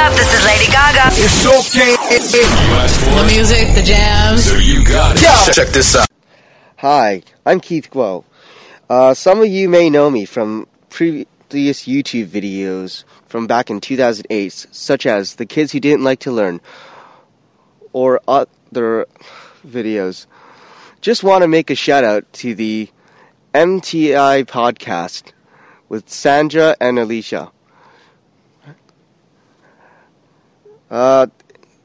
up? This is Lady Gaga. It's okay. The music, the jams. So you got it. Yo. Check this out. Hi, I'm Keith Guo. Uh, some of you may know me from previous YouTube videos from back in 2008, such as The Kids Who Didn't Like to Learn, or other videos. Just want to make a shout out to the MTI podcast with Sandra and Alisha. Uh,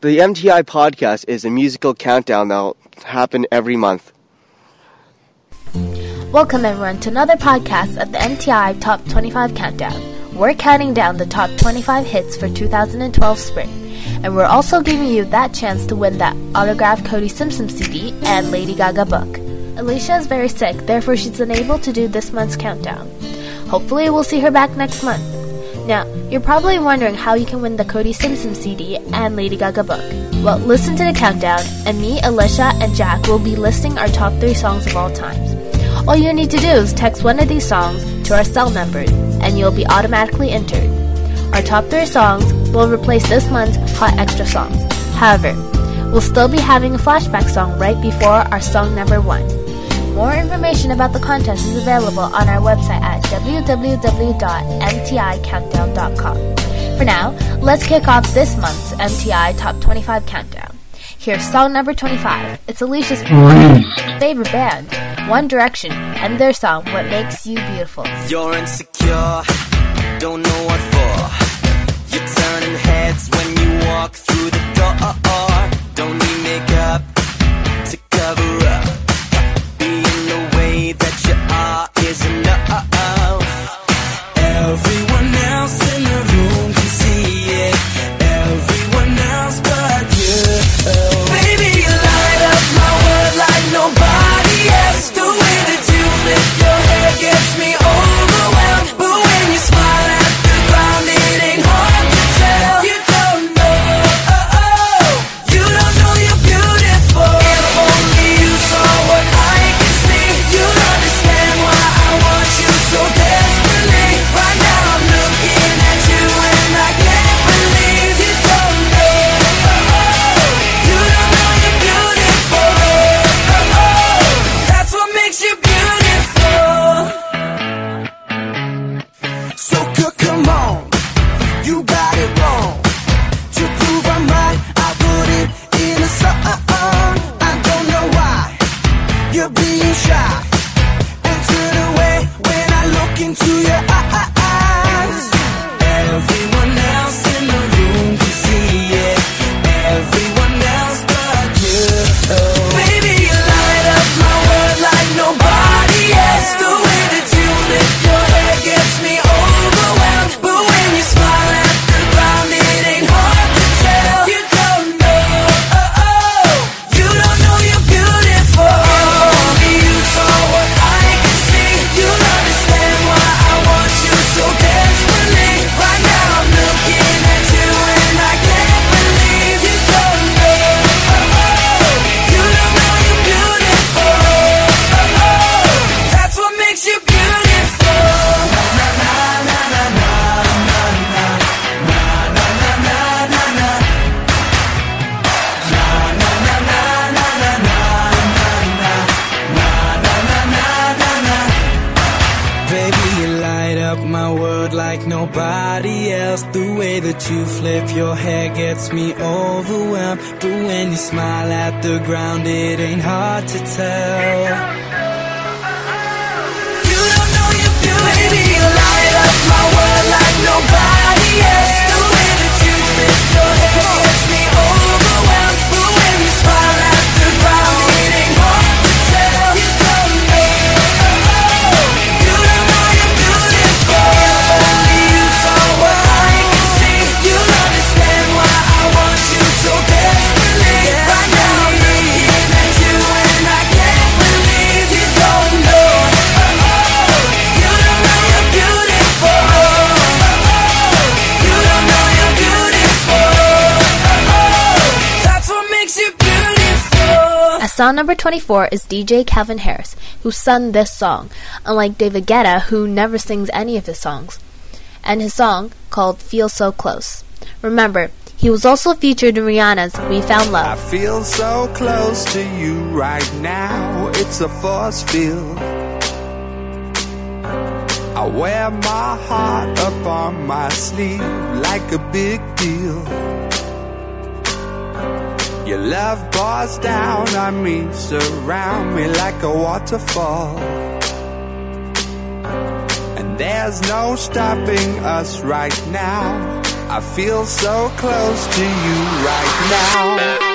the MTI podcast is a musical countdown that'll happen every month. Welcome everyone to another podcast of the MTI Top 25 Countdown. We're counting down the top 25 hits for 2012 spring, and we're also giving you that chance to win that autographed Cody Simpson CD and Lady Gaga book. Alisha is very sick, therefore she's unable to do this month's countdown. Hopefully we'll see her back next month. Now, you're probably wondering how you can win the Cody Simpson CD and Lady Gaga book. Well, listen to the countdown, and me, Alisha, and Jack will be listing our top three songs of all times. All you need to do is text one of these songs to our cell number, and you'll be automatically entered. Our top three songs will replace this month's Hot Extra songs. However, we'll still be having a flashback song right before our song number one. More information about the contest is available on our website at www.mticountdown.com. For now, let's kick off this month's MTI Top 25 Countdown. Here's song number 25. It's Alisha's favorite band, One Direction, and their song, What Makes You Beautiful. You're insecure, don't know what for. You're turning heads when you walk through the door. Don't need makeup Everyone ground, it ain't hard to tell. Song number 24 is DJ Calvin Harris, who sung this song, unlike David Guetta, who never sings any of his songs, and his song called Feel So Close. Remember, he was also featured in Rihanna's We Found Love. I feel so close to you right now. It's a force field. I wear my heart up on my sleeve like a big deal. Your love pours down on me, surround me like a waterfall. And there's no stopping us right now. I feel so close to you right now.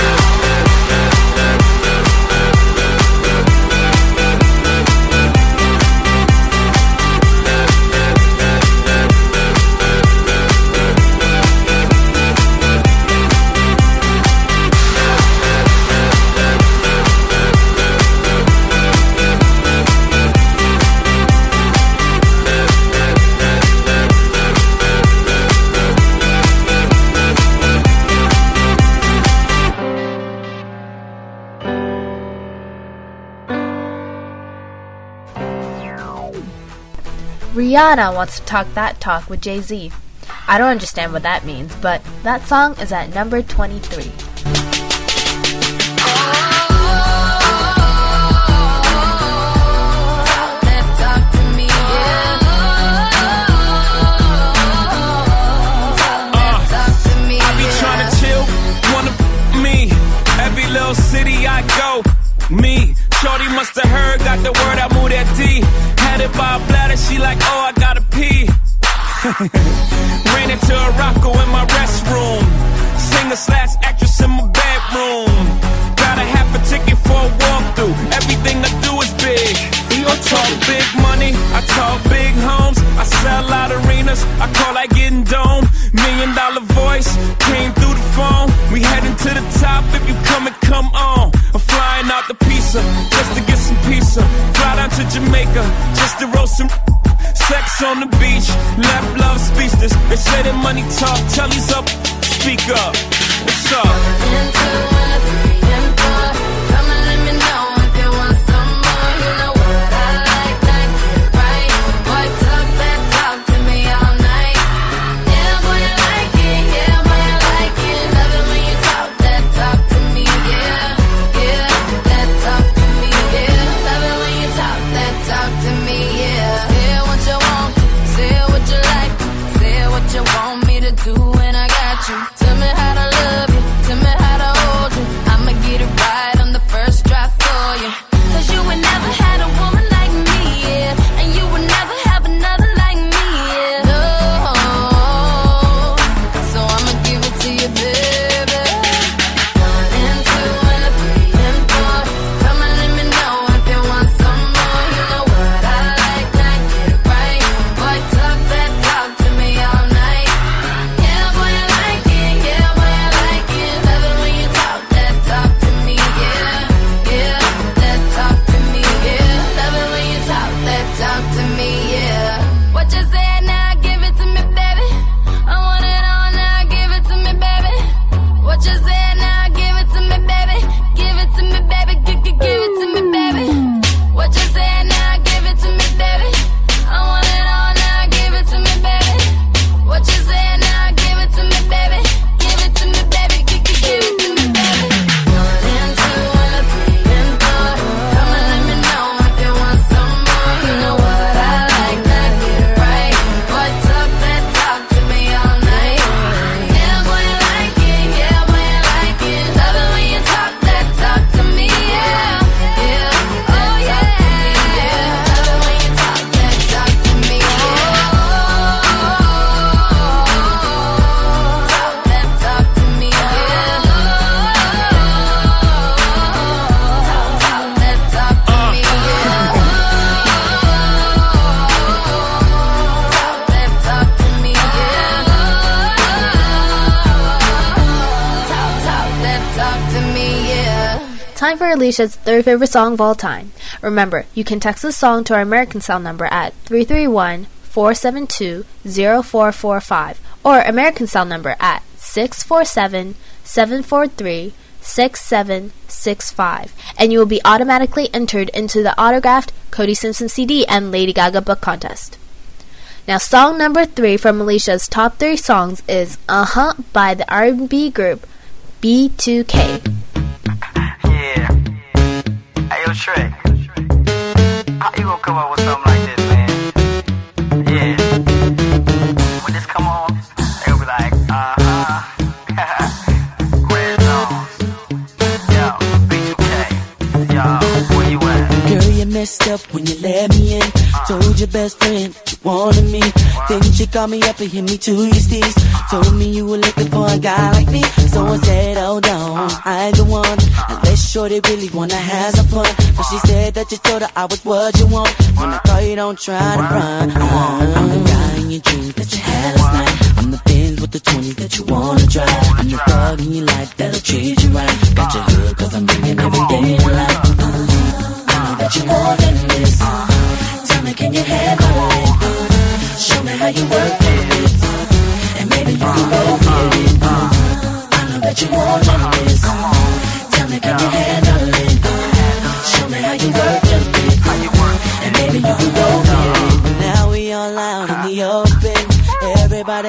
Rihanna wants to talk that talk with Jay Z. I don't understand what that means, but that song is at number 23. I be tryna chill, wanna me. Every little city I go, me. Shorty must have heard, got the word, I moved that D. Had it by she like, oh, I gotta pee. Ran into a rocko in my restroom. Singer slash actress in my bedroom. Got a half a ticket for a walkthrough. Everything I do is big. I talk big money, I talk big homes. I sell out arenas, I call that getting dome. Million dollar voice came through the phone. We heading to the top if you come and come on. I'm flying out the pizza get. Fly down to Jamaica just to roast some. Sex on the beach, left love speechless. They say that money talk, tell these up, speak up. What's up? Alisha's third favorite song of all time. Remember, you can text the song to our American cell number at 331 472 0445 or American cell number at 647 743 6765 and you will be automatically entered into the autographed Cody Simpson CD and Lady Gaga book contest. Now, song number three from Alisha's top three songs is "Uh Huh" by the R&B group B2K. Shrek. How you gonna come up with something like this, man? Yeah. When this come on, they'll be like, uh huh. Red zones. Yo, B2K. Yo, where you at? Girl, you messed up when you let me in. Told your best friend you wanted me. Then she called me up and hit me to your steez. Told me you were looking for a guy like me. So I said, hold on, I ain't the one. Shorty really wanna have some fun. But she said that you told her I was what you want. When I call you, don't try to run. I'm the guy in your dreams that you had last night. I'm the Benz with the 20 that you wanna drive. I'm the thug in your life that'll treat you right. Got your hood cause I'm bringing everything in life. Uh-huh. I know that you more than this. Uh-huh. Tell me, can you handle it? Uh-huh. Show me how you work it. And maybe you can roll with it. I know that you more than this.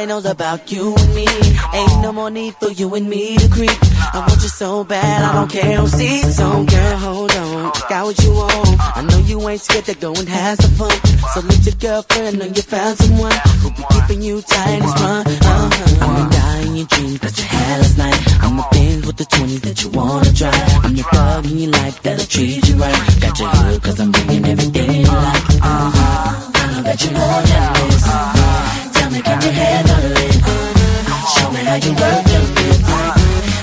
Knows about you and me. Ain't no more need for you and me to creep. I want you so bad, I don't care who sees. So girl, hold on, got what you want. I know you ain't scared to go and have some fun. So let your girlfriend know you found someone who be keeping you tight and strong. Uh-huh. I'm the guy in your dreams that you had last night. I'm the Benz with the 20 that you wanna drive. I'm the thug in your life that'll treat you right. Got your hood cause I'm bringing everything you like. Uh-huh. I know that you more than this. Show me how you work it.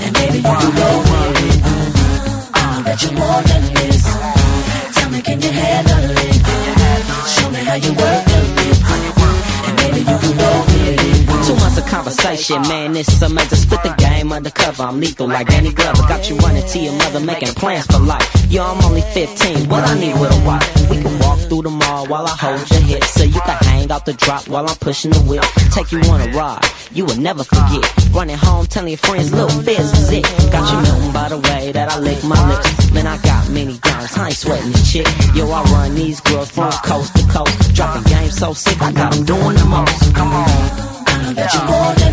And maybe you can go with it. I know that you more than this. Tell me, can you handle it? Show me how you work. And maybe you can go conversation, man, is amazing. Spit the game undercover, I'm lethal like Danny Glover. Got you running to your mother, making plans for life. Yo, I'm only 15, what I need with a wife. We can walk through the mall while I hold your hip, so you can hang out the drop while I'm pushing the whip. Take you on a ride, you will never forget. Running home, telling your friends, little fizz is it. Got you melting by the way that I lick my lips. Man, I got many dimes, I ain't sweating this shit. Yo, I run these girls from coast to coast. Dropping games so sick, I got them doing the most. Come on. That you more than.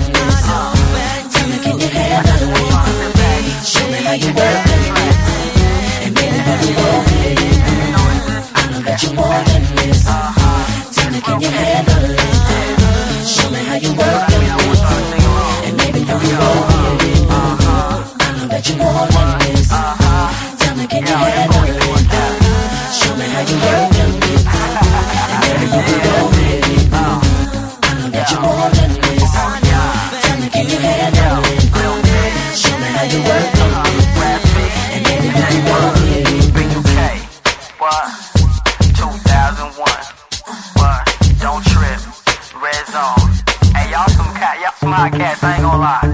Tell me, can you handle it? Show me how you work it. And maybe. I know that you. Tell me, can you handle it? Show me how you work it. And maybe. I know that you. Tell me, can you handle it? Cats, I ain't gonna lie.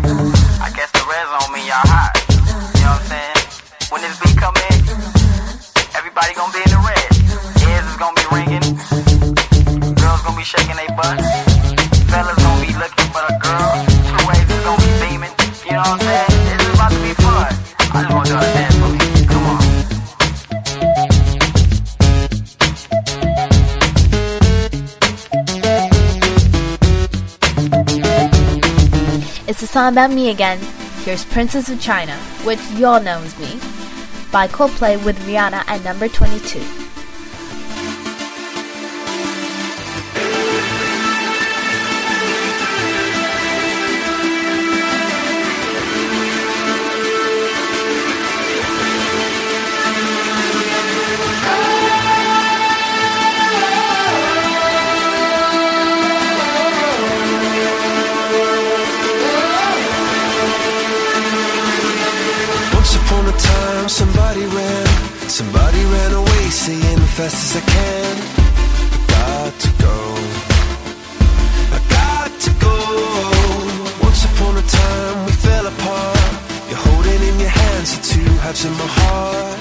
It's about me again. Here's Princess of China, which y'all know is me, by Coldplay with Rihanna at number 22. Fast as I can. I got to go. I got to go. Once upon a time, we fell apart. You're holding in your hands the two halves of my heart.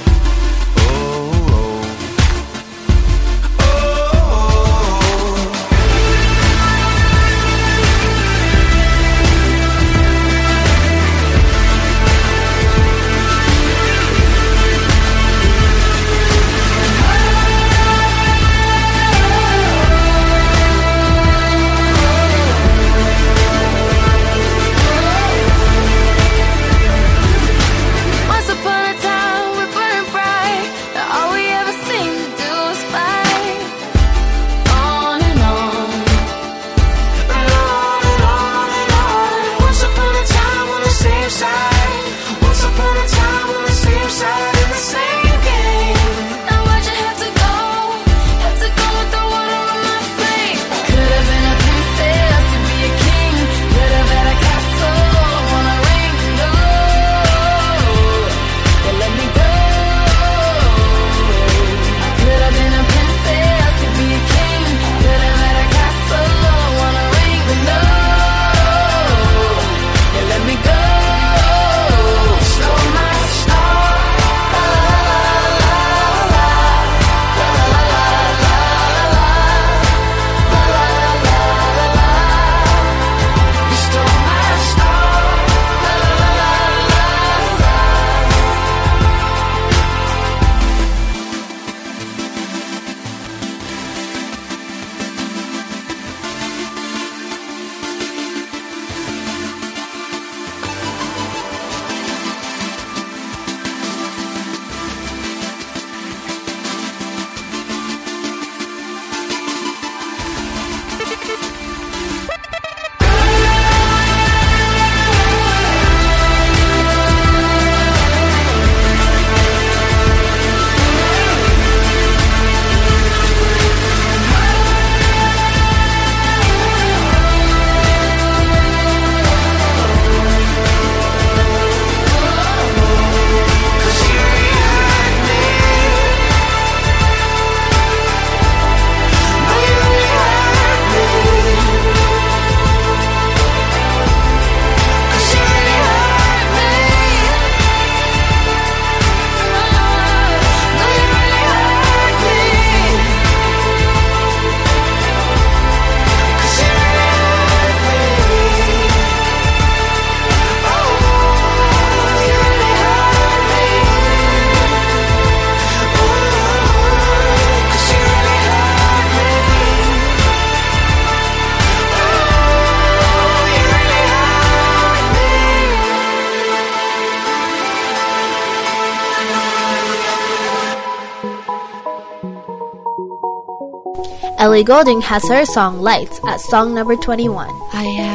Ellie Goulding has her song Lights at song number 21. I am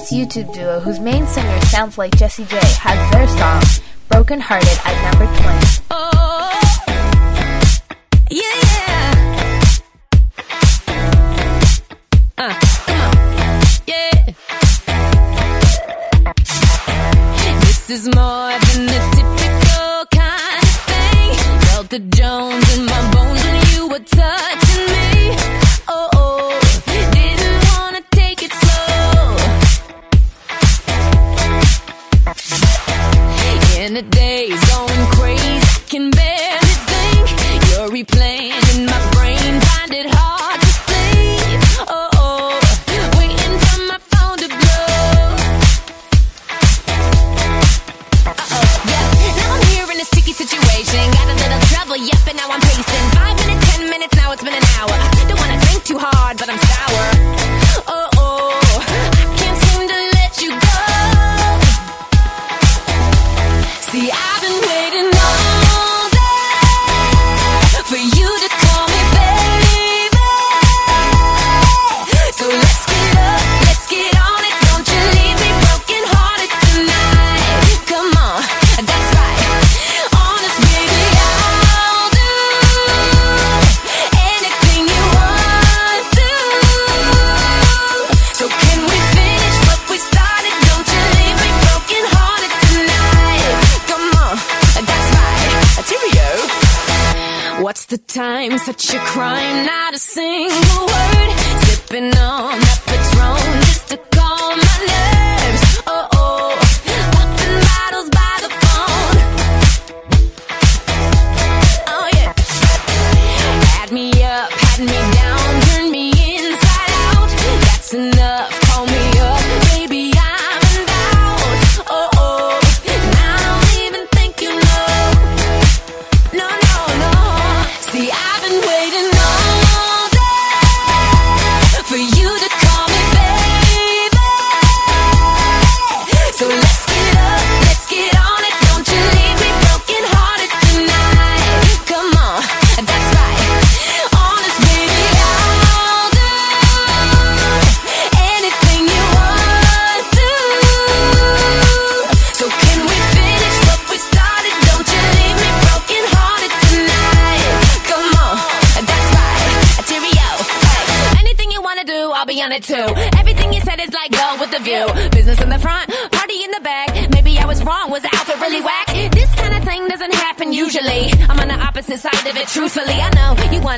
US YouTube duo whose main singer sounds like Jessie J has their song Broken Hearted at number 20.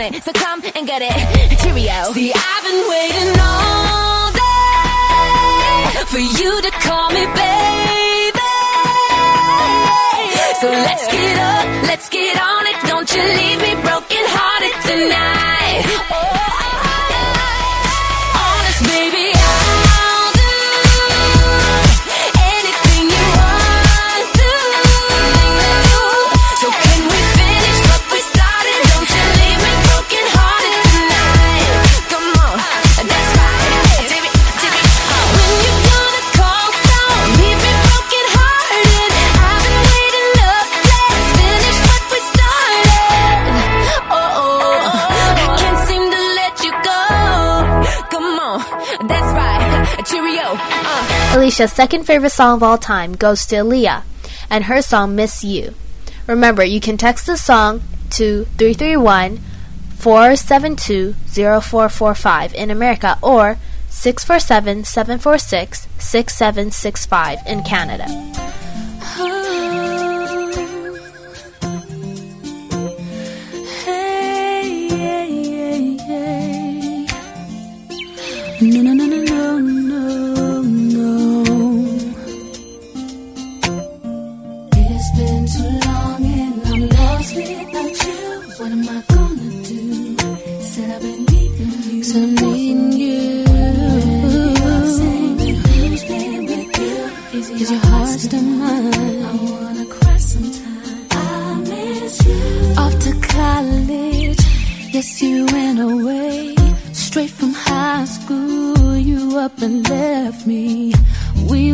Want it, so come and get it. Cheerio. See, I've been waiting all day for you to call me baby. So let's get up, let's get on it. Don't you leave me Alisha's second favorite song of all time goes to Aaliyah and her song Miss You. Remember, you can text the song to 331 472 0445 in America or 647 746 6765 in Canada.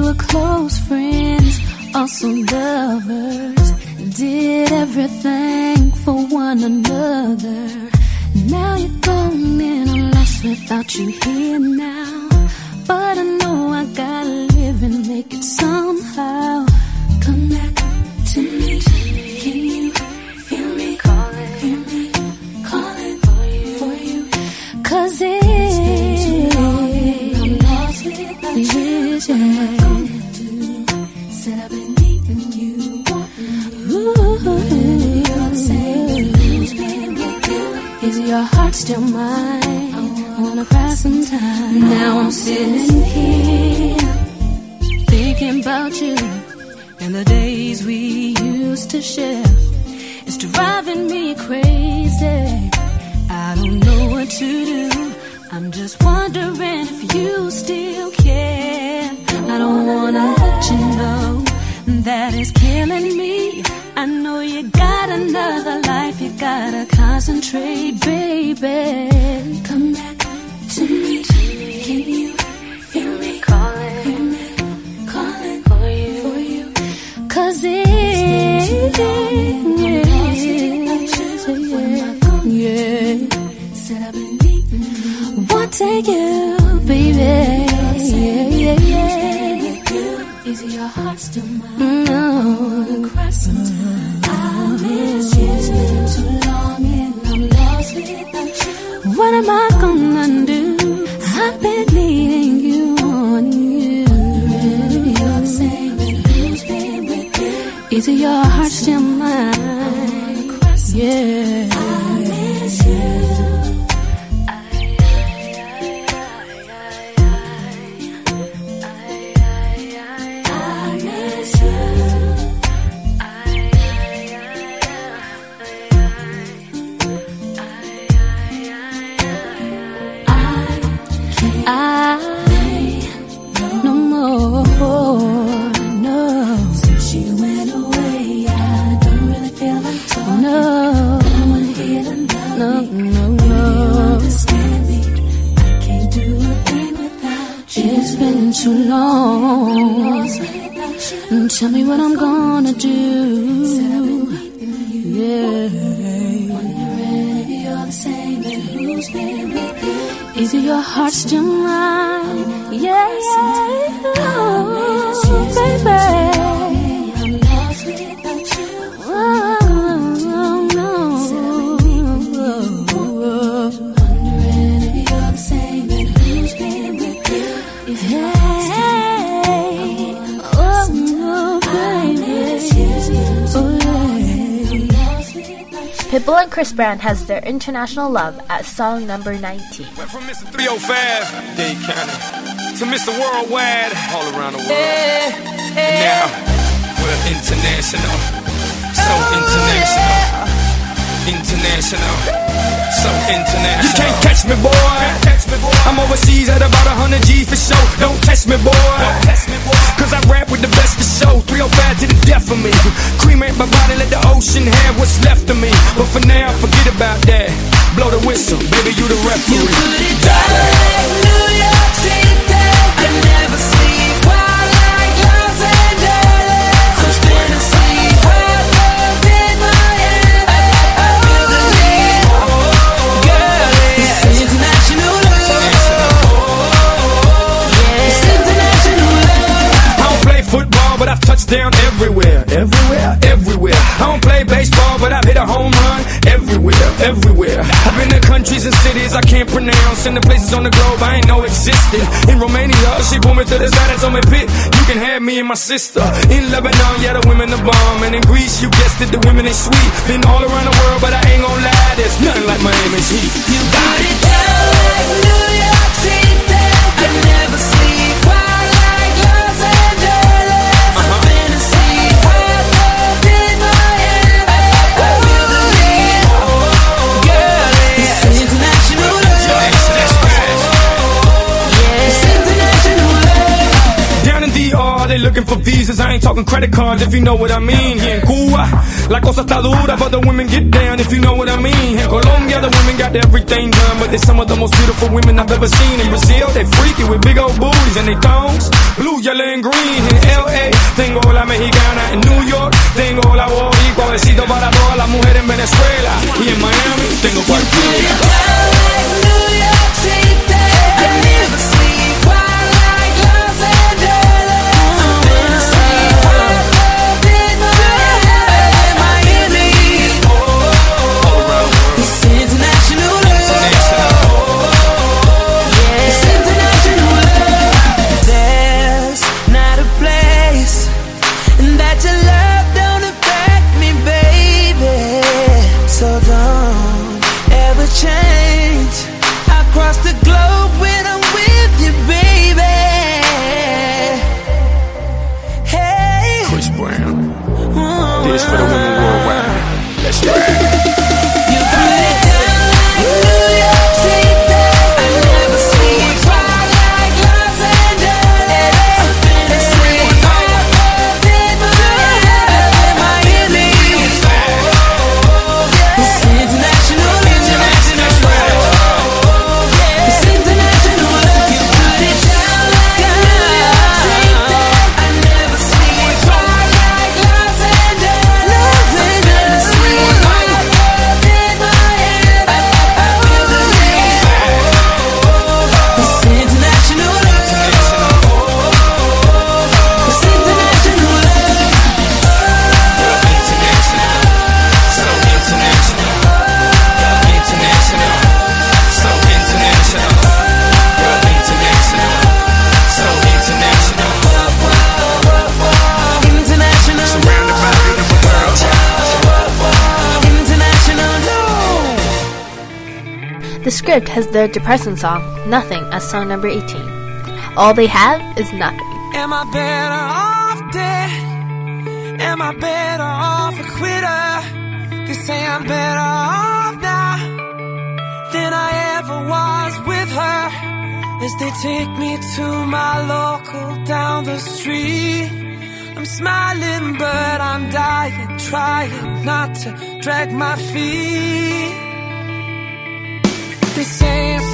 Were close friends, also lovers. Did everything for one another. Now you're gone and I'm lost without you here now. But I know I gotta live and make it somehow. Come back to me. Can you feel me? Calling, hear me? Calling for you. Cause it's Is your heart still mine? I wanna cry sometime. Now I'm sitting here thinking about you and the days we used to share. It's driving me crazy. I don't know what to do. I'm just wondering if you still care. I don't wanna let you know that it's killing me. I know you got another gotta concentrate, baby. Come back to me. Can you feel me? Calling, hear? Calling for you. For you. Cause it, yeah, Said I've been needing take you, baby. Yeah, yeah, yeah. Is your heart still mine? No. What am I gonna do? I've been needing you on you. You? Is your heart still mine? Yeah. It's Chris Brown has their international love at song number 19. Went from Mr. 305, Dade County, to Mr. Worldwide, all around the world. And now, we're international. So oh, international. International. So international. You can't catch me, boy. I'm overseas at about 100 G for show. Don't test me, boy. Don't test me, boy. Cause I rap with the best for show. 305 to the death of me. Cremate my body, let the ocean have what's left of me. But for now, forget about that. Blow the whistle, baby, you the referee. I down everywhere. Everywhere, everywhere. I don't play baseball, but I've hit a home run everywhere, everywhere. I've been to countries and cities I can't pronounce, and the places on the globe I ain't know existed. In Romania, she pulled me to the side and told me, Pit, you can have me and my sister. In Lebanon, yeah, the women are bomb. And in Greece, you guessed it, the women is sweet. Been all around the world, but I ain't gon' lie, there's nothing like Miami's heat. You got it Down looking for visas. I ain't talking credit cards if you know what I mean. Here in Cuba, la cosa está dura, but the women get down if you know what I mean. In Colombia, the women got everything done, but they're some of the most beautiful women I've ever seen. In Brazil, they freaky with big old booties and they thongs, blue, yellow, and green. In LA, tengo la mexicana. In New York, tengo la boricua. Besito para todas las mujeres en Venezuela. Y en Miami, tengo cualquiera. There's Has their depressing song, Nothing, as song number 18. All they have is nothing. Am I better off dead? Am I better off a quitter? They say I'm better off now than I ever was with her. As they take me to my local down the street. I'm smiling, but I'm dying, trying not to drag my feet. Say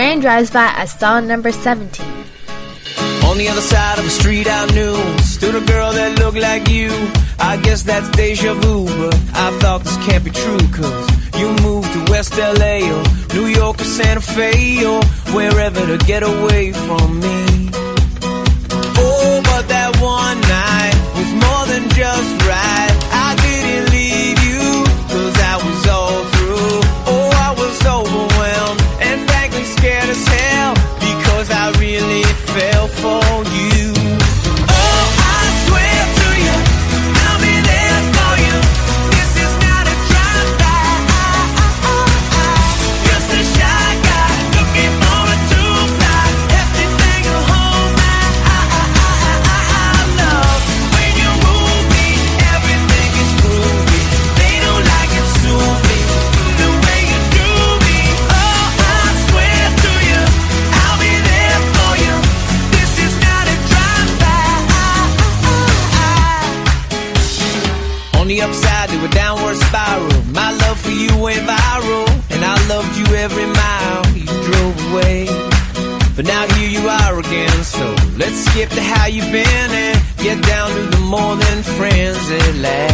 train drives by, I saw number 17. On the other side of the street I knew Stood a girl that looked like you. I guess that's deja vu But I thought this can't be true Cause you moved to West LA Or New York or Santa Fe Or wherever to get away from me. Oh, but that one night Was more than just right. more than friends at last.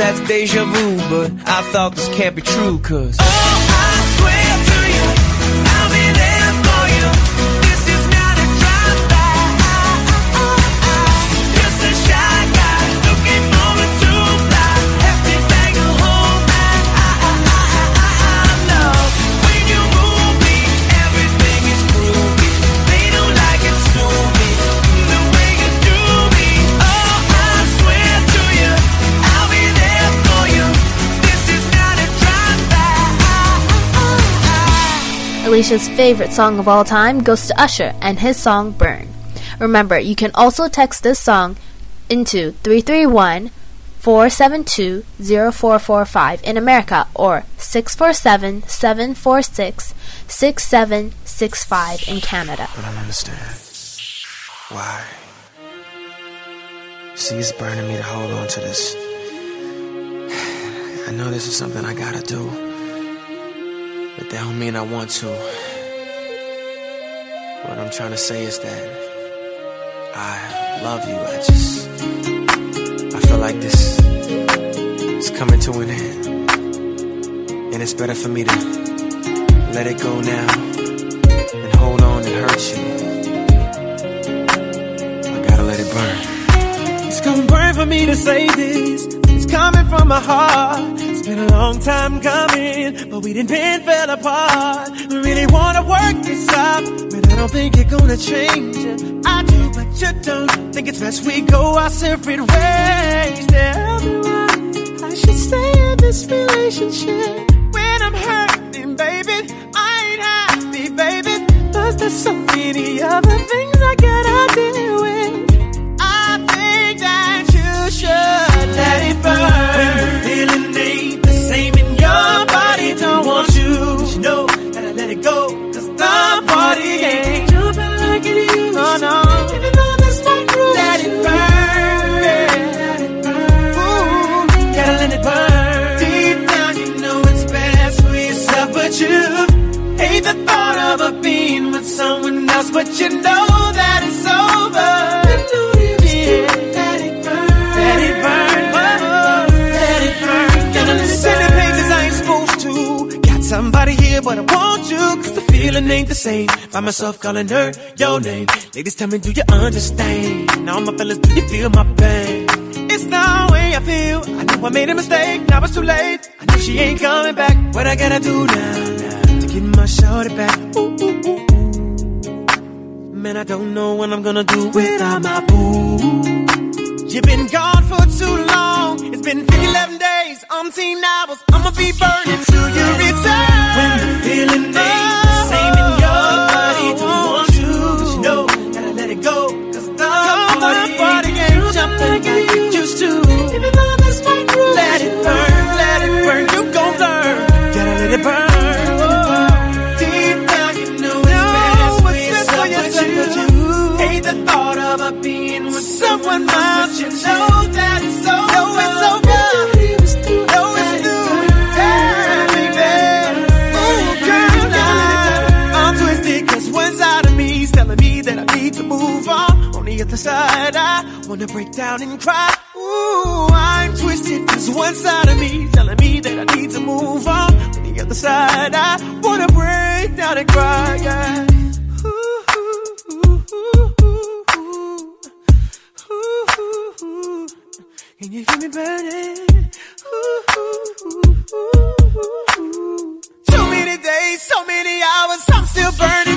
that's deja vu, but I thought this can't be true, cause. Oh, I swear to you. Alisha's favorite song of all time goes to Usher and his song Burn. Remember, you can also text this song into 331 472 0445 in America or 647 746 6765 in Canada. But I don't understand why. See, it's burning me to hold on to this. I know this is something I gotta do. But that don't mean I want to. What I'm trying to say is that I love you. I just I feel like this is coming to an end. And it's better for me to let it go now and hold on and hurt you. I gotta let it burn. It's gonna burn for me to say this. Coming from my heart. It's been a long time coming, but we didn't been fell apart. We really wanna work this out, but I don't think you're gonna change it. I do, but you don't. Think it's best we go our separate ways. Tell me why I should stay in this relationship when I'm hurting, baby. I ain't happy, baby. Cause there's so many other things I the same in your body, don't want you. But you know, gotta let it the party ain't like it used. Even though it gotta let it burn. Deep down, you know it's for yourself, but you hate the thought of being with someone else, but you know here, but I want you. Cause the feeling ain't the same. Find myself calling her your name. Ladies, tell me, do you understand? All my fellas, do you feel my pain? It's the way I feel. I know I made a mistake. Now it's too late. I know she ain't coming back. What I gotta do now, now to get my shorty back? Ooh, ooh, ooh. Man, I don't know what I'm gonna do without my boo. You've been gone for too long. It's been 11 days, umpteen hours. I'ma be burning till you return. Other side, of me telling me that I need to move on. Only at the side I wanna break down and cry. Ooh, I'm twisted 'cause one side of me telling me that I need to move on. On the other side, I wanna break down and cry. Yeah. Can you hear me burning? Too many days, so many hours, I'm still burning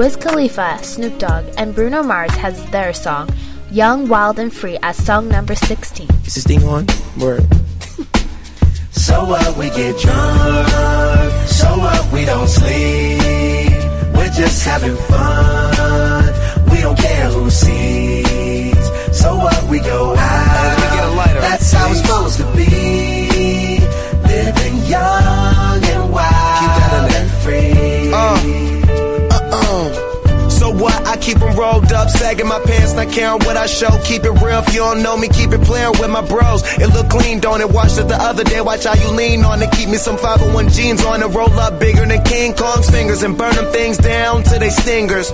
Wiz Khalifa, Snoop Dogg, and Bruno Mars has their song, Young, Wild, and Free, as song number 16. Is this thing on? Word. So what? We get drunk. So what? We don't sleep. We're just having fun. We don't care who sees. So what? We go out. We get a lighter. That's how it's supposed to be. Living young and wild and free. Keep them rolled up, sagging my pants, not caring what I show. Keep it real, if you don't know me, keep it playing with my bros. It look clean, don't it? Watched it the other day, watch how you lean on it. Keep me some 501 jeans on it, roll up bigger than King Kong's fingers and burn them things down to they stingers.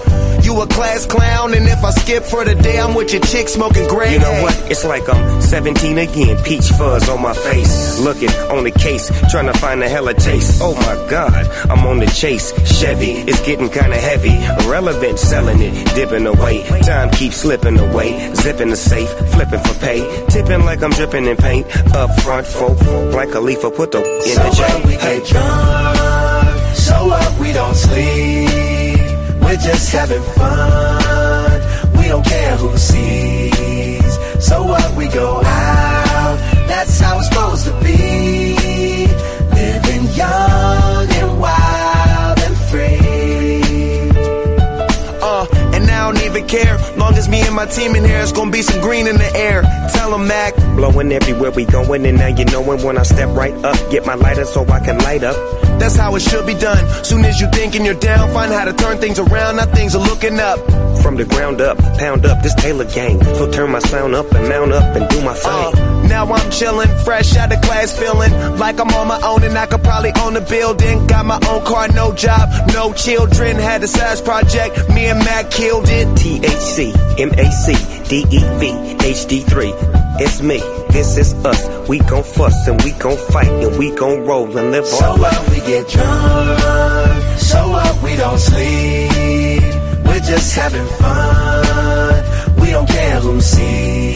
You a class clown, and if I skip for the day, I'm with your chick smoking gray. You know what? It's like I'm 17 again. Peach fuzz on my face. Looking on the case, trying to find a hella taste. Oh my god, I'm on the chase. Chevy, it's getting kinda heavy. Irrelevant, selling it, dipping away. Time keeps slipping away. Zipping the safe, flipping for pay. Tipping like I'm dripping in paint. Up front, folk, like a leaf, put the in So the what? J. We get drunk. So what? We don't sleep. We're just having fun. We don't care who sees. So what we go out, that's how it's supposed to be. Living young and wild. Cause me and my team in here, it's gonna be some green in the air. Tell 'em, Mac. Blowing everywhere we going, and now you knowin' when I step right up. Get my lighter so I can light up. That's how it should be done. Soon as you thinking you're down, find how to turn things around. Now things are looking up. From the ground up, pound up this Taylor gang. So turn my sound up and mount up and do my thing. Uh, now I'm chillin', fresh out of class, feeling like I'm on my own and I could probably own a building. Got my own car, no job, no children. Had a size project, me and Mac killed it. THC, MAC, DEV, HD3. It's me, this is us. We gon' fuss and we gon' fight and we gon' roll and live So our life. what we get drunk, so what we don't sleep. We're just having fun, we don't care who sees.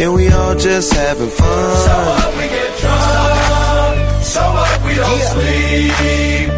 and we all just having fun. So what we get drunk, so what we don't sleep.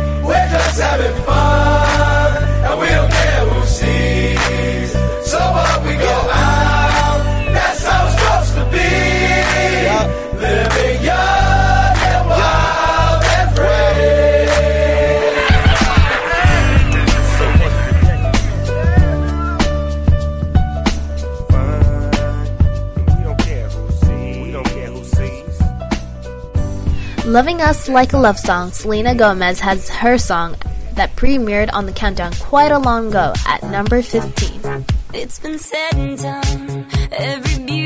Loving Us Like a Love Song, Selena Gomez has her song that premiered on the countdown quite a long ago at number 15. It's been said and done. Every beautiful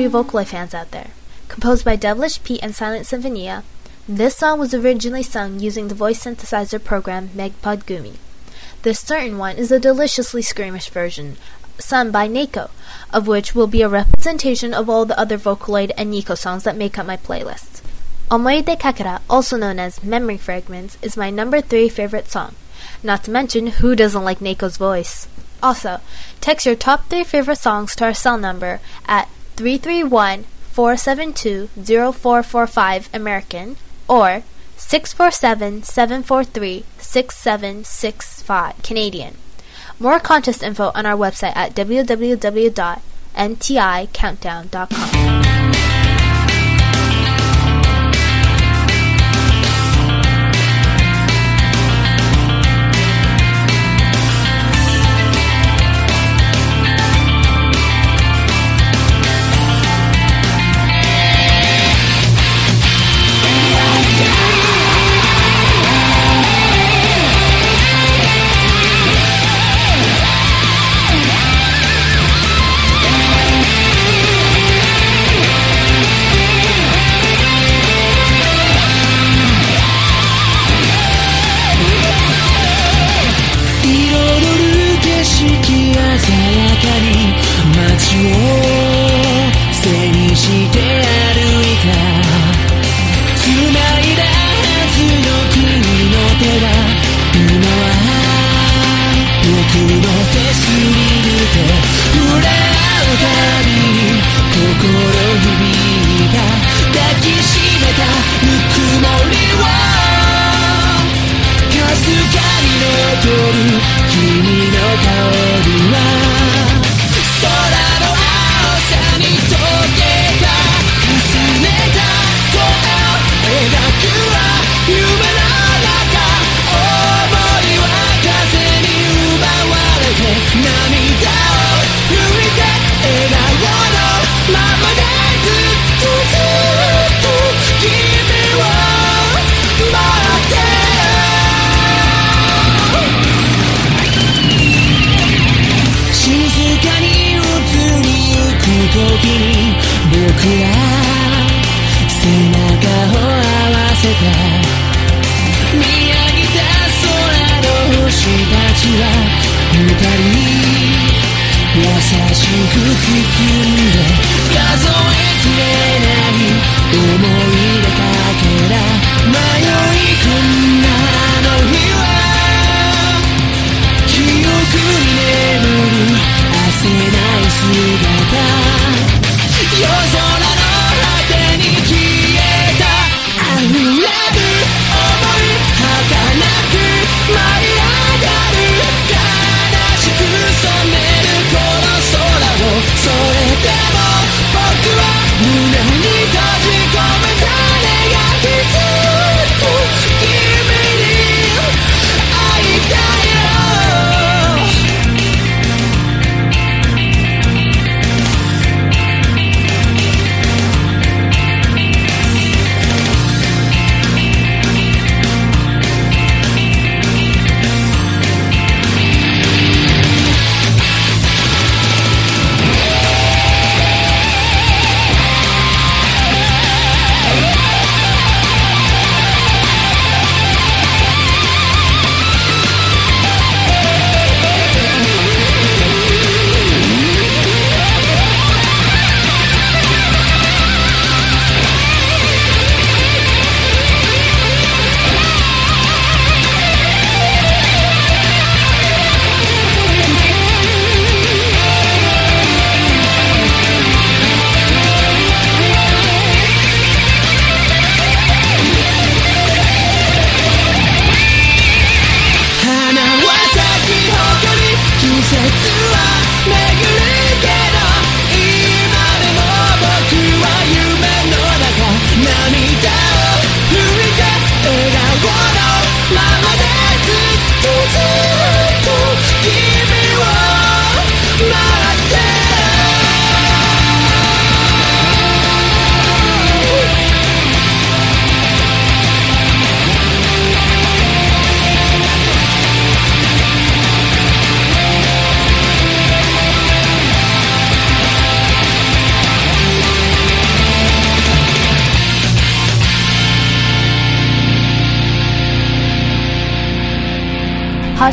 you Vocaloid fans out there. Composed by Devilish Pete and Silent Symphonia, this song was originally sung using the voice synthesizer program Megpoid Gumi. This certain one is a deliciously squeamish version, sung by Nako, of which will be a representation of all the other Vocaloid and Nico songs that make up my playlist. Omoide Kakera, also known as Memory Fragments, is my number three favorite song. Not to mention, who doesn't like Nako's voice? Also, text your top three favorite songs to our cell number at 331 472 0445 American or 647 743 6765 Canadian. More contest info on our website at www.mticountdown.com.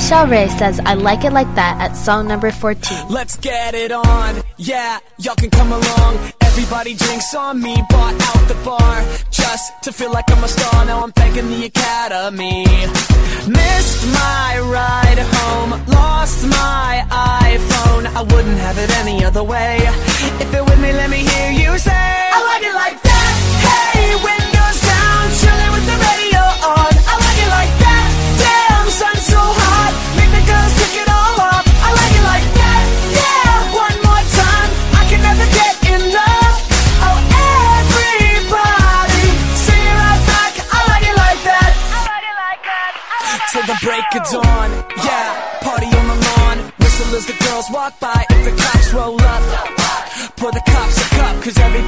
Hot Chelle Rae says I like it like that at song number 14. Let's get it on. Yeah, y'all can come along. Everybody drinks on me, bought out the bar just to feel like I'm a star. Now I'm thanking the academy. Missed my ride home, lost my iPhone. I wouldn't have it any other way.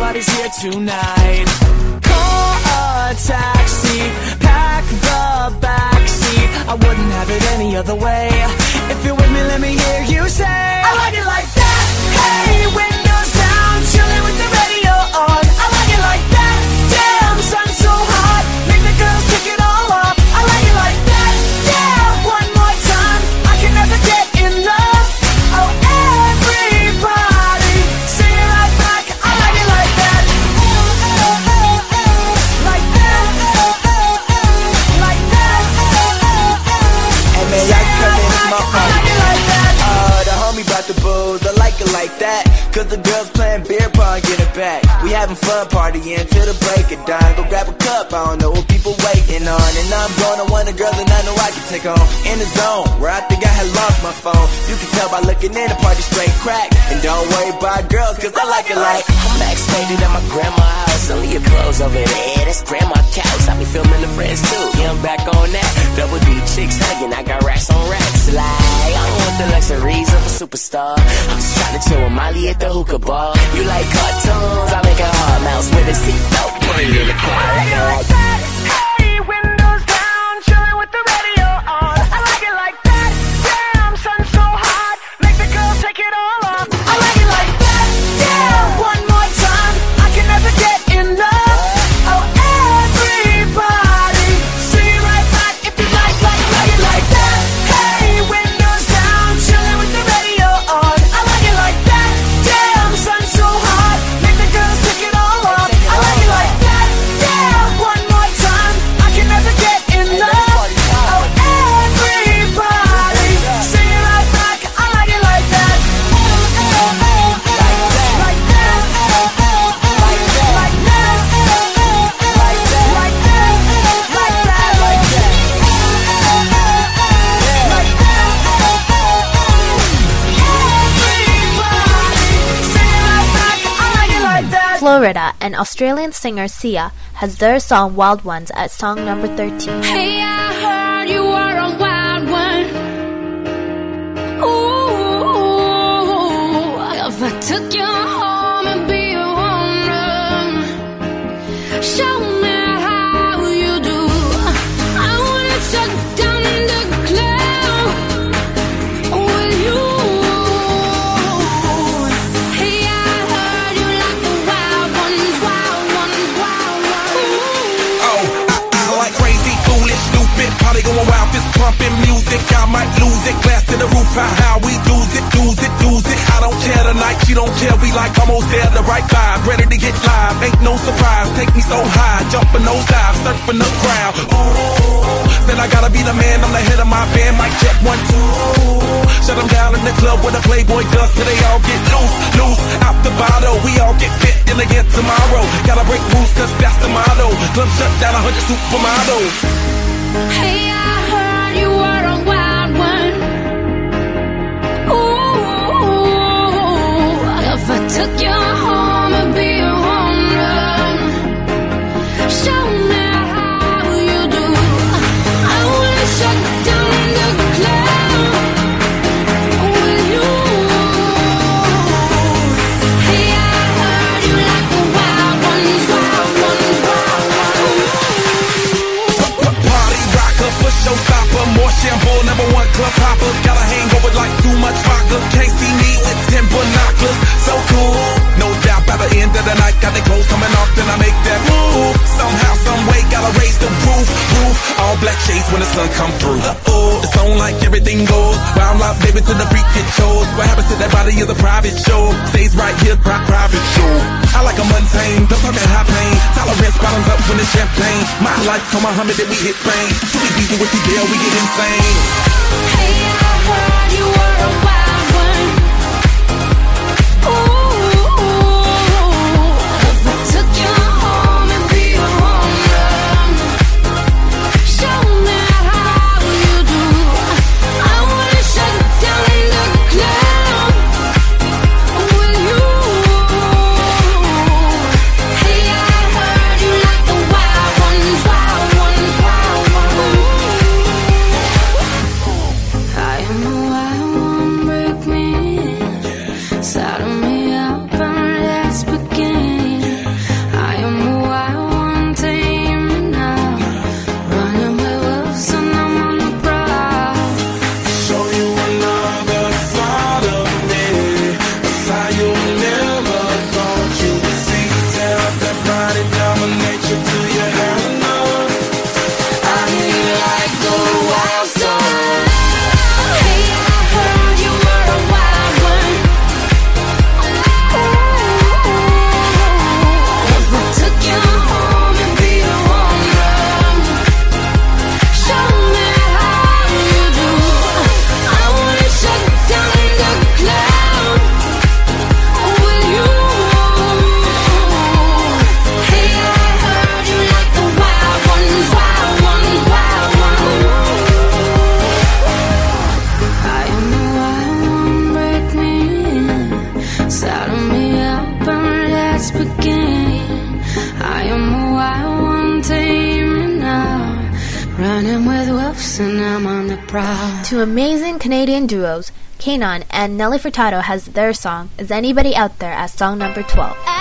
Everybody's here tonight. Call a taxi, pack the back seat. I wouldn't have it any other way. If you're with me, let me hear you say, I like it like that. Hey, In the zone, where I think I had lost my phone. You can tell by looking in, the party straight crack. And don't worry about girls, cause I like it like. I'm backstage at my grandma's house. Only your clothes over there. That's grandma couch. I be filming the friends too. Yeah, I'm back on that. Double D chicks hugging. I got racks on racks. Like, I don't want the luxuries of a superstar. I'm just trying to chill with Molly at the hookah bar. Australian singer Sia has their song Wild Ones at song number 13. Hey, music. I might lose it, glass to the roof, how, how we lose it, lose it, lose it. I don't care tonight, she don't care, we like almost there, the right vibe, ready to get live. Ain't no surprise, take me so high, jumping those dives, surfing the crowd. Ooh, said I gotta be the man, I'm the head of my band, mic check one, two. Shut them down in the club where the Playboy does, till they all get loose, loose, out the bottle. We all get fit in again tomorrow. Gotta break rules, cause that's the motto. Club shut down, a hundred supermodels. Hey, I showstopper, more shampoo, number one club hopper. Got a hangover like too much vodka. Can't see me with ten binoculars. So cool, no doubt By the end of the night, got the clothes coming off, then I make that move. Somehow, some way, gotta raise the roof, roof. All black shades when the sun come through. Uh-oh, it's on like everything goes. Wild out, baby, to the freak it shows. What happens to that body is a private show. Stays right here, pri- private show. I like a mundane, don't talk that high pain. Tolerance bottoms up when it's champagne. My life, come Muhammad, then we hit Spain. Too easy with the deal, we get insane. Hey, I heard you were a and Nelly Furtado has their song Is Anybody Out There as song number 12.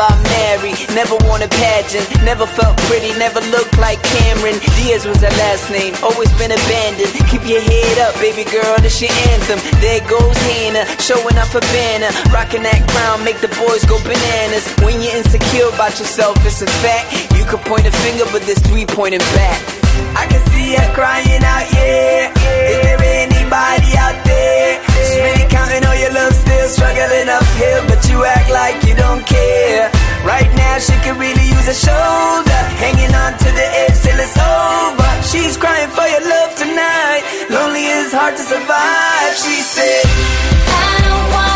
About Mary, never won a pageant, never felt pretty, never looked like Cameron. Diaz was her last name, always been abandoned. Keep your head up, baby girl, that's your anthem. There goes Hannah, showing up a banner, rocking that crown, make the boys go bananas. When you're insecure about yourself, it's a fact. You could point a finger, but there's three pointing back. I can see her crying out, yeah. Is there anybody out there? Counting all your love, still struggling uphill, but you act like you don't care. Right now, she could really use a shoulder, hanging on to the edge till it's over. She's crying for your love tonight. Lonely is hard to survive, she said. I don't wanna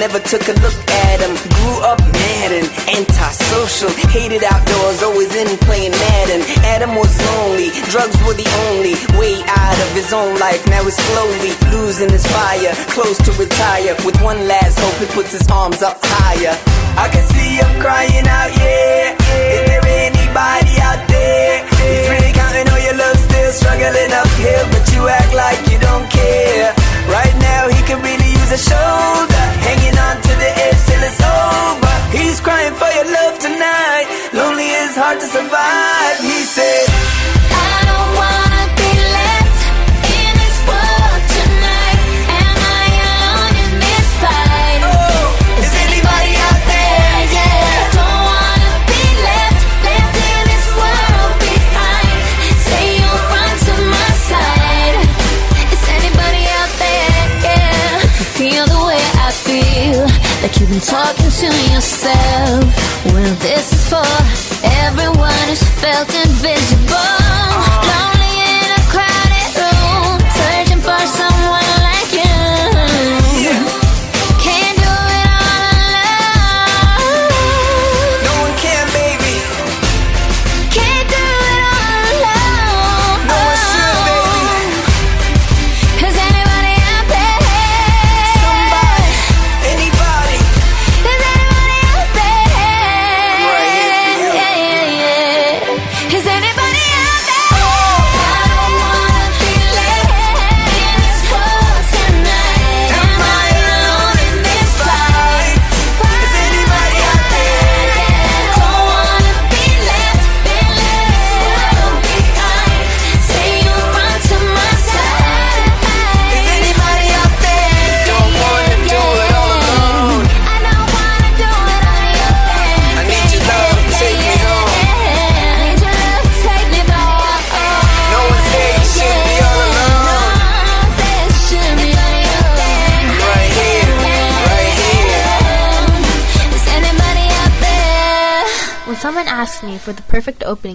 never took a look at him. Grew up mad and antisocial, hated outdoors, always in playing Madden. Adam was lonely, drugs were the only way out of his own life. Now he's slowly losing his fire, close to retire. With one last hope, he puts his arms up higher. I can see him crying out, yeah. Is there anybody out there? He's really counting all your love, still struggling uphill, but you act like you don't care. Right now, he could really use a shoulder, crying for yourself. Well, this is for everyone who's felt invisible.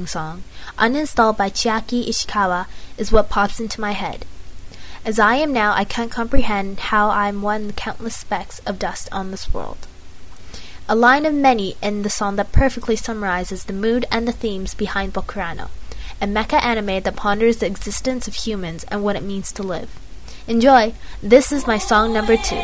Song, Uninstalled by Chiaki Ishikawa is what pops into my head. As I am now, I can't comprehend how I'm one of countless specks of dust on this world. A line of many in the song that perfectly summarizes the mood and the themes behind Bokurano, a mecha anime that ponders the existence of humans and what it means to live. Enjoy! This is my song number two.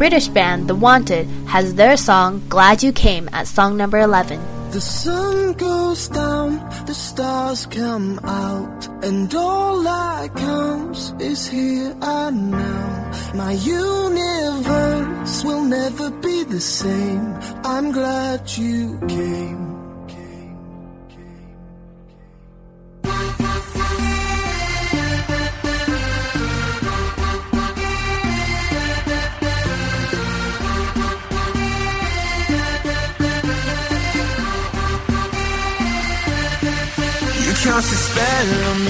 British band The Wanted has their song Glad You Came at song number 11. The sun goes down, the stars come out, and all that counts is here and now. My universe will never be the same. I'm glad you came.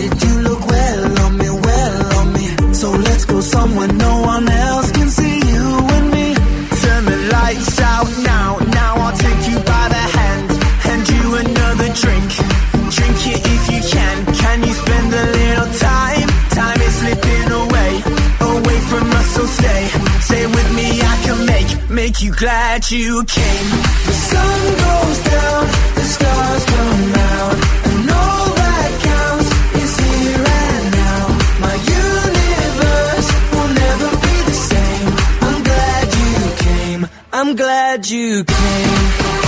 You look well on me, well on me. So let's go somewhere no one else can see you and me. Turn the lights out now, now I'll take you by the hand, hand you another drink. Drink it if you can. Can you spend a little time? Time is slipping away, away from us, so stay, stay with me. I can make, make you glad you came. The sun goes down, the stars come out, I'm glad you came.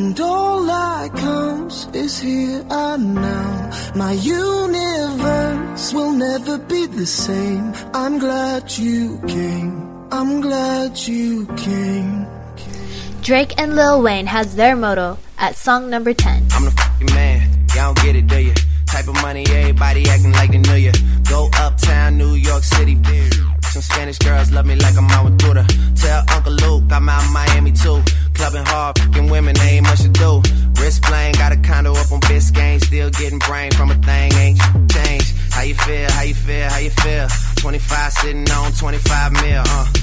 And all that counts is here and now. My universe will never be the same. I'm glad you came. I'm glad you came. Drake and Lil Wayne has their motto at song number 10. I'm the fucking man. Y'all don't get it, do you? Type of money, everybody acting like they knew you. Go uptown, New York City, bitch. Some Spanish girls love me like I'm out with Buddha. Tell Uncle Luke I'm out in Miami too. Clubbing hard, fucking women, they ain't much to do. Wrist playing, got a condo up on Biscayne. Still getting brain from a thing, ain't changed. How you feel, how you feel, how you feel? 25 sitting on 25 mil, uh.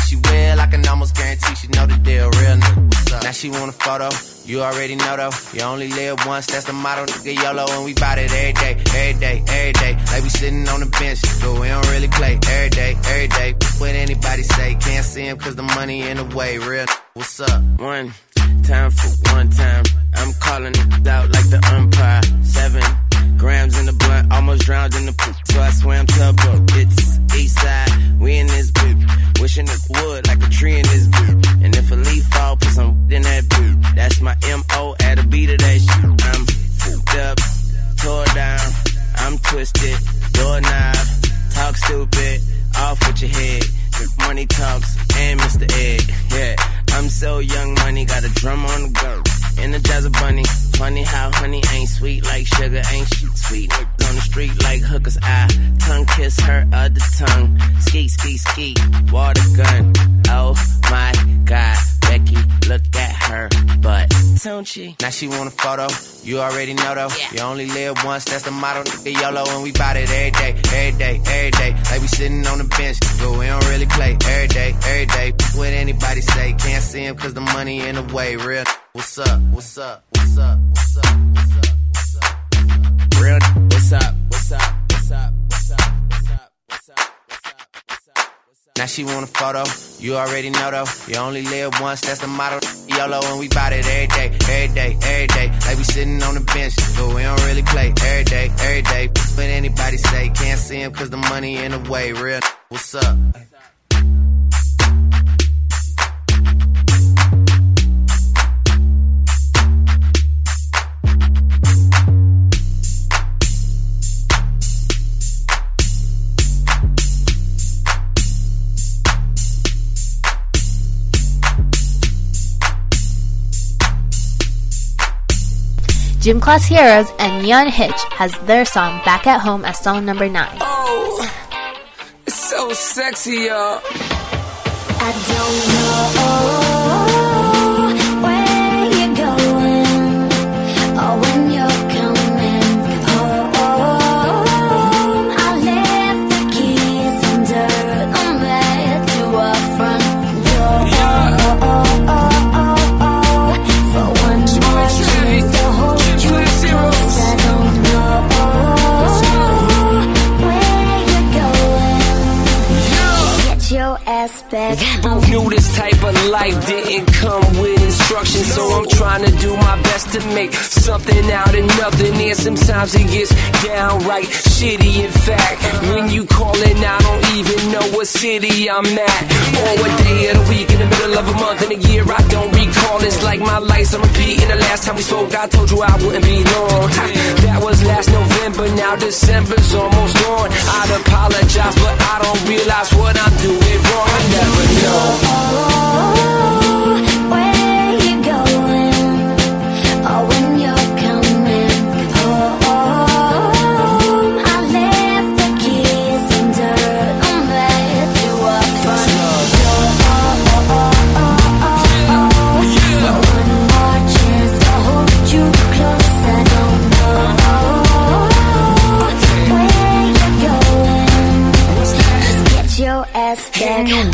she will. I can almost guarantee she know the deal. Real nigga, what's up? Now she want a photo. You already know though. You only live once, that's the motto. Nigga YOLO, and we bout it every day, every day, every day. Like we sitting on the bench, but we don't really play every day, every day. What anybody say, can't see him cause the money in the way. Real what's up? One time for one time. I'm calling it out like the umpire. Seven grams in the blunt, almost drowned in the poop. So I swam tugboat. It's east side, we in this boot. Wishing it would like a tree in this boot. And if a leaf fall, put some in that boot. That's my MO at a beat of that shit. I'm fucked up, tore down. I'm twisted, doorknob, talk stupid, off with your head. Money talks and Mr. Ed, yeah. I'm so young, money got a drum on the go. Energizer bunny. Funny how honey ain't sweet like sugar, ain't she sweet? On the street like hookers. I tongue kiss her other tongue. Ski, ski, ski. Water gun. Oh my god. Becky, look at her butt. Don't she? Now she want a photo. You already know though. Yeah. You only live once, that's the motto. Nigga YOLO, and we bout it every day, every day, every day. Like we sitting on the bench, but we don't really play every day, every day. What anybody say? Can't see him cause the money in the way. Real. What's up? What's up? What's up? What's up? What's up? What's up? Real. What's up? What's up? What's up? What's up? What's up? What's up? What's up? Now she want a photo. You already know though. You only live once, that's the motto. YOLO, and we bout it every day, every day, every day. Like we sitting on the bench, but we don't really play every day, every day. What anybody say? Can't see him cause the money in the way. Real. What's up? Gym Class Heroes and Neon Hitch has their song Back at Home as song number 9. Oh, it's so sexy, y'all. I don't know sometimes it gets downright shitty. In fact, when you callin', I don't even know what city I'm at or what day of the week in the middle of a month in a year. I don't recall. It's like my life's on repeat. And the last time we spoke, I told you I wouldn't be long. Ha, That was last November. Now December's almost gone. I'd apologize, but I don't realize what I'm doing wrong. I never know. Oh,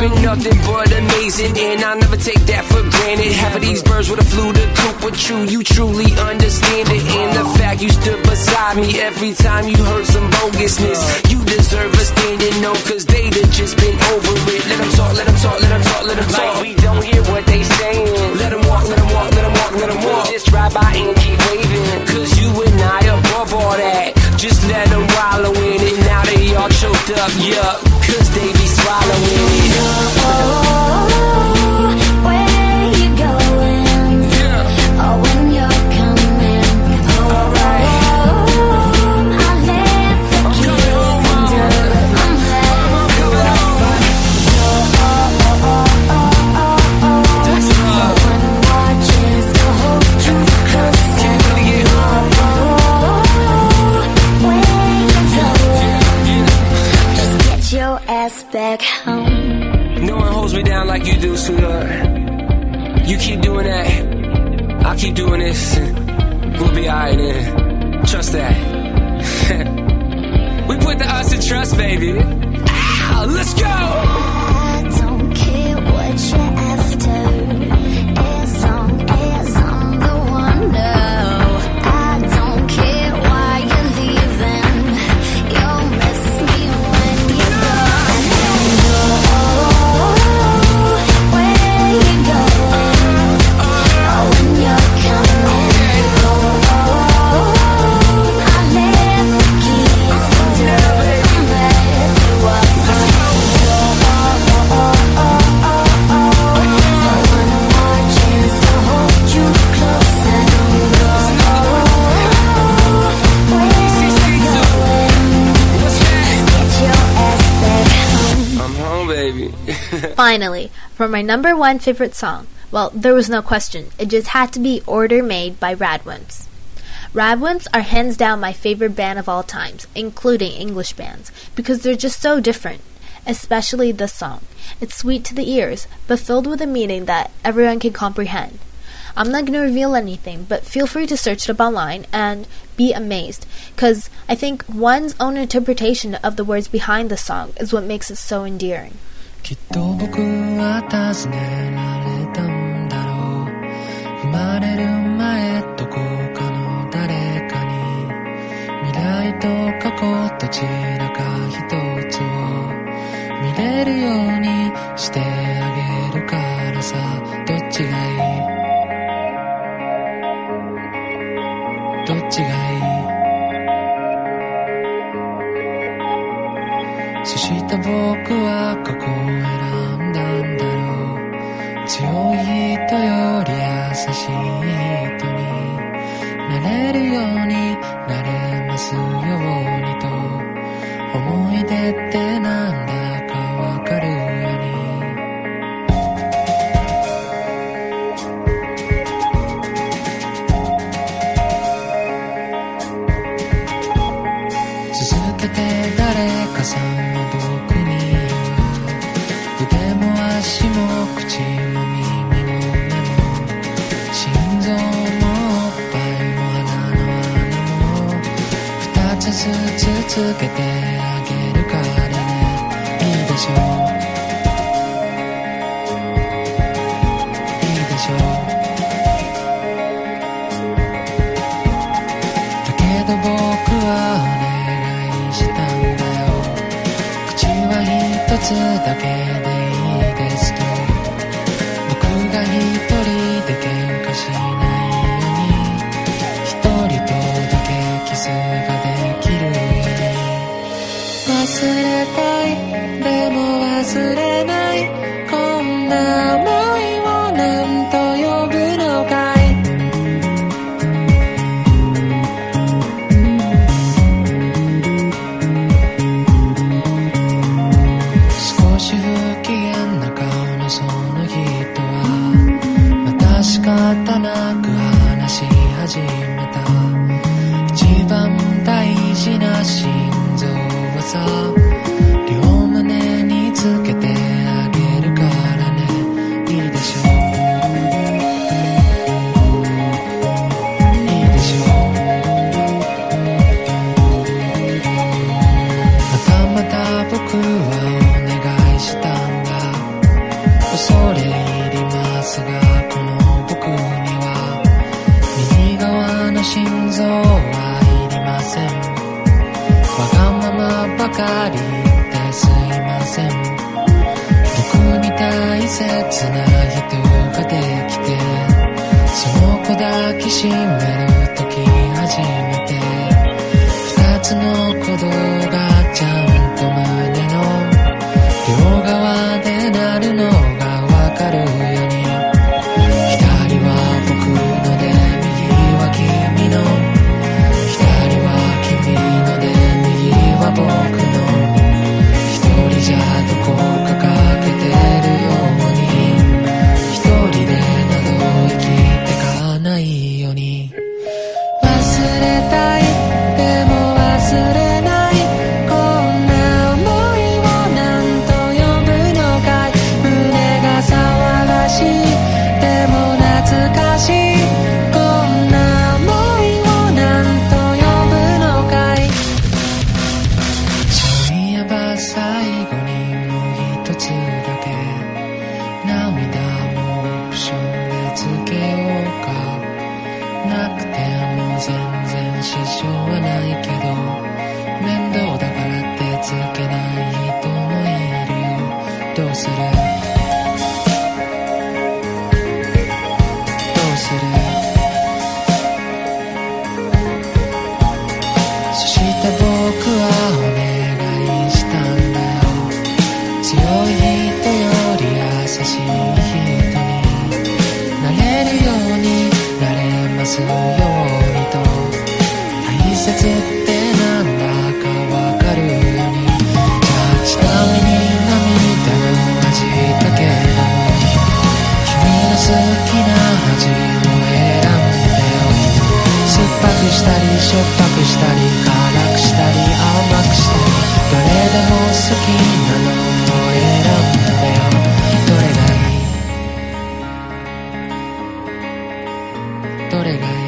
been nothing but amazing, and I never take that for granted. Half of these birds would have flew the coop, but you, you truly understand it. And the fact you stood beside me every time you heard some bogusness, you deserve a standing no, cause they'd have just been over it. Let them talk, let them talk, let them talk, let them talk. Like we don't hear what they saying. Let them walk, let them walk, let them walk, let them walk. Just drive by and keep waving, cause you and I are above all that. Just let them wallow in it. Now they all choked up, yup, cause they be swallowing you do, sweetheart. You keep doing that, I'll keep doing this. We'll be alright then. Trust that. we put the us in trust, baby. Ah, let's go! Finally, for my number one favorite song, well, there was no question. It just had to be Order Made by Radwimps. Radwimps are hands down my favorite band of all times, including English bands, because they're just so different, especially this song. It's sweet to the ears, but filled with a meaning that everyone can comprehend. I'm not going to reveal anything, but feel free to search it up online and be amazed, because I think one's own interpretation of the words behind the song is what makes it so endearing. きっと僕は尋ねられたんだろう。生まれる前どこかの誰かに。未来と過去どちらか一つを見れるようにしてあげるからさ。どっちがした僕はここを選んだんだろう。強い人より優しい人になれるようになれますようにと。思い出って何だ助けてあげるからね。いいでしょ。いいでしょ。だけど僕はお願いしたんだよ。口は一つだけ。tutorelae.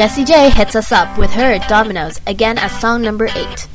Jessie J hits us up with her "Dominoes" again as song number eight.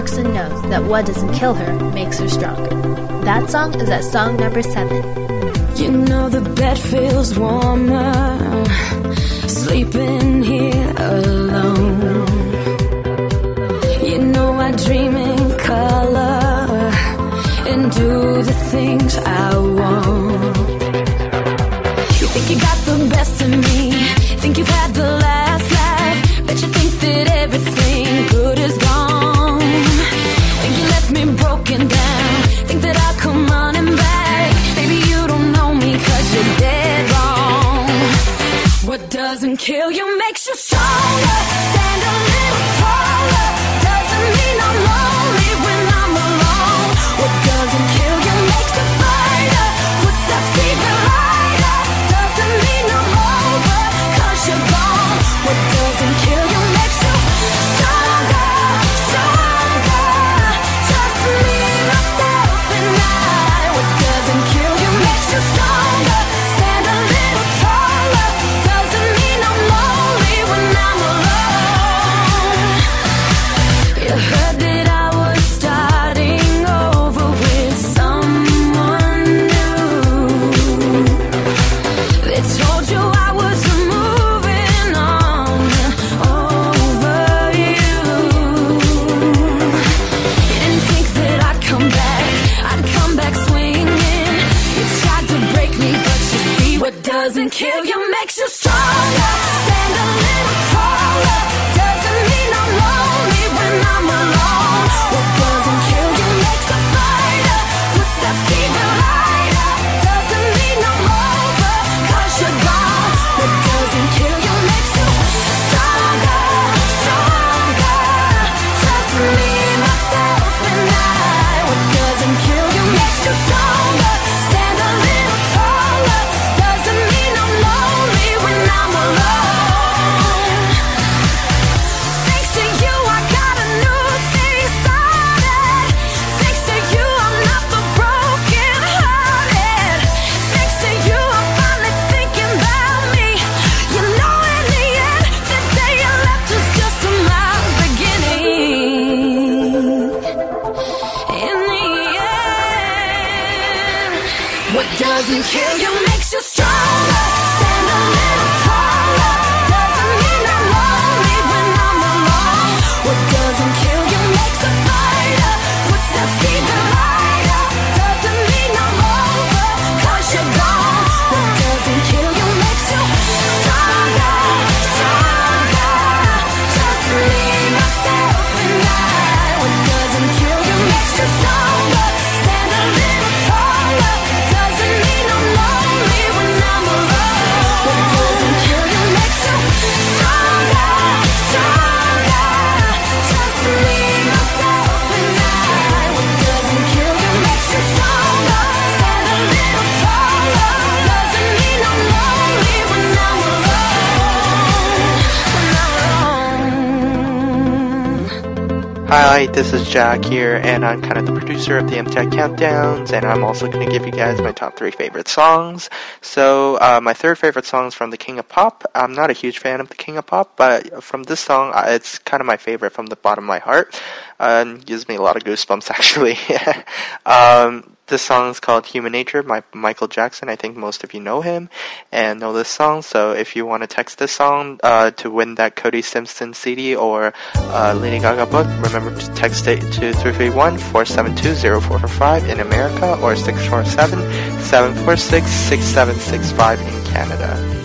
Clarkson knows that what doesn't kill her makes her stronger. That song is at song number seven. You know the bed feels warmer, sleeping here Hi, this is Jack here, and I'm kind of the producer of the MTI Countdowns, and I'm also going to give you guys my top three favorite songs. So, uh, my third favorite song is from the King of Pop. I'm not a huge fan of the King of Pop, but from this song, it's kind of my favorite from the bottom of my heart. Uh, gives me a lot of goosebumps, actually. um, this song is called Human Nature by Michael Jackson. I think most of you know him and know this song. So if you want to text this song uh, to win that Cody Simpson CD or uh, Lady Gaga book, remember to text it to 331-472-0445 in America or 647-746-6765 in Canada.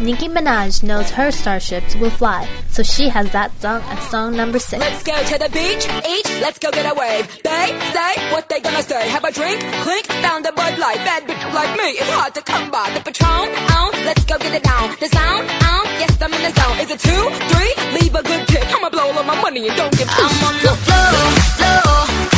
Nicki Minaj knows her starships will fly, so she has that song as song number six. Let's go to the beach, eat, let's go get a wave. They say what they gonna say. Have a drink, clink, found a Bud Light. Bad bitch like me, it's hard to come by. The Patron, on, let's go get it down. The sound, on, yes I'm in the zone. Is it two, three? Leave a good tip. I'ma blow all my money and don't give. I'm on the floor, floor.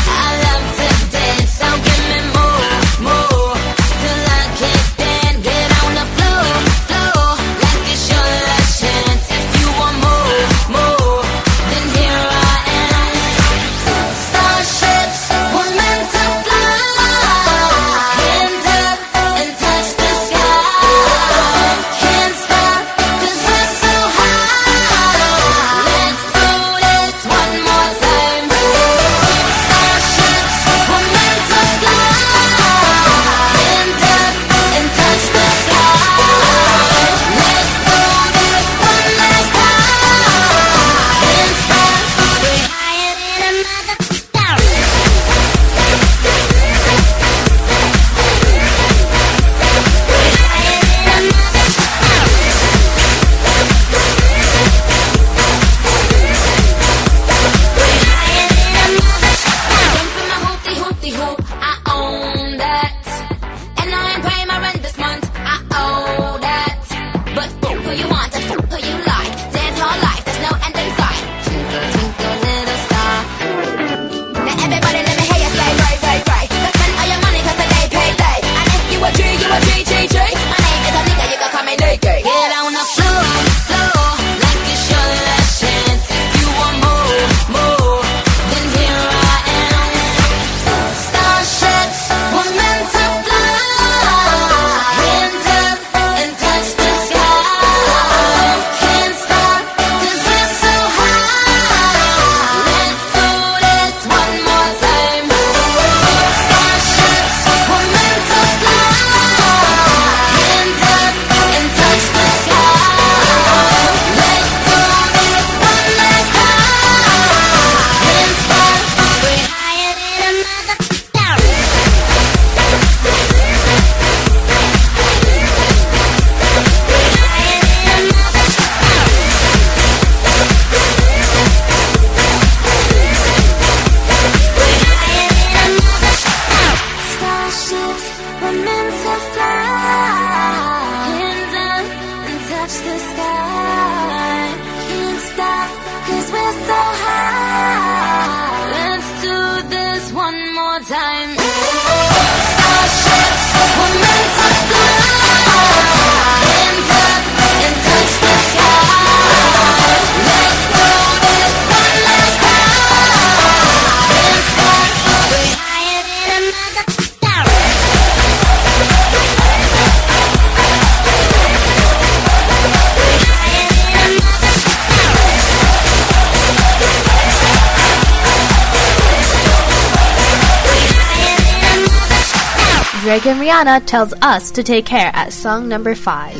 Anna tells us to take care at song number five.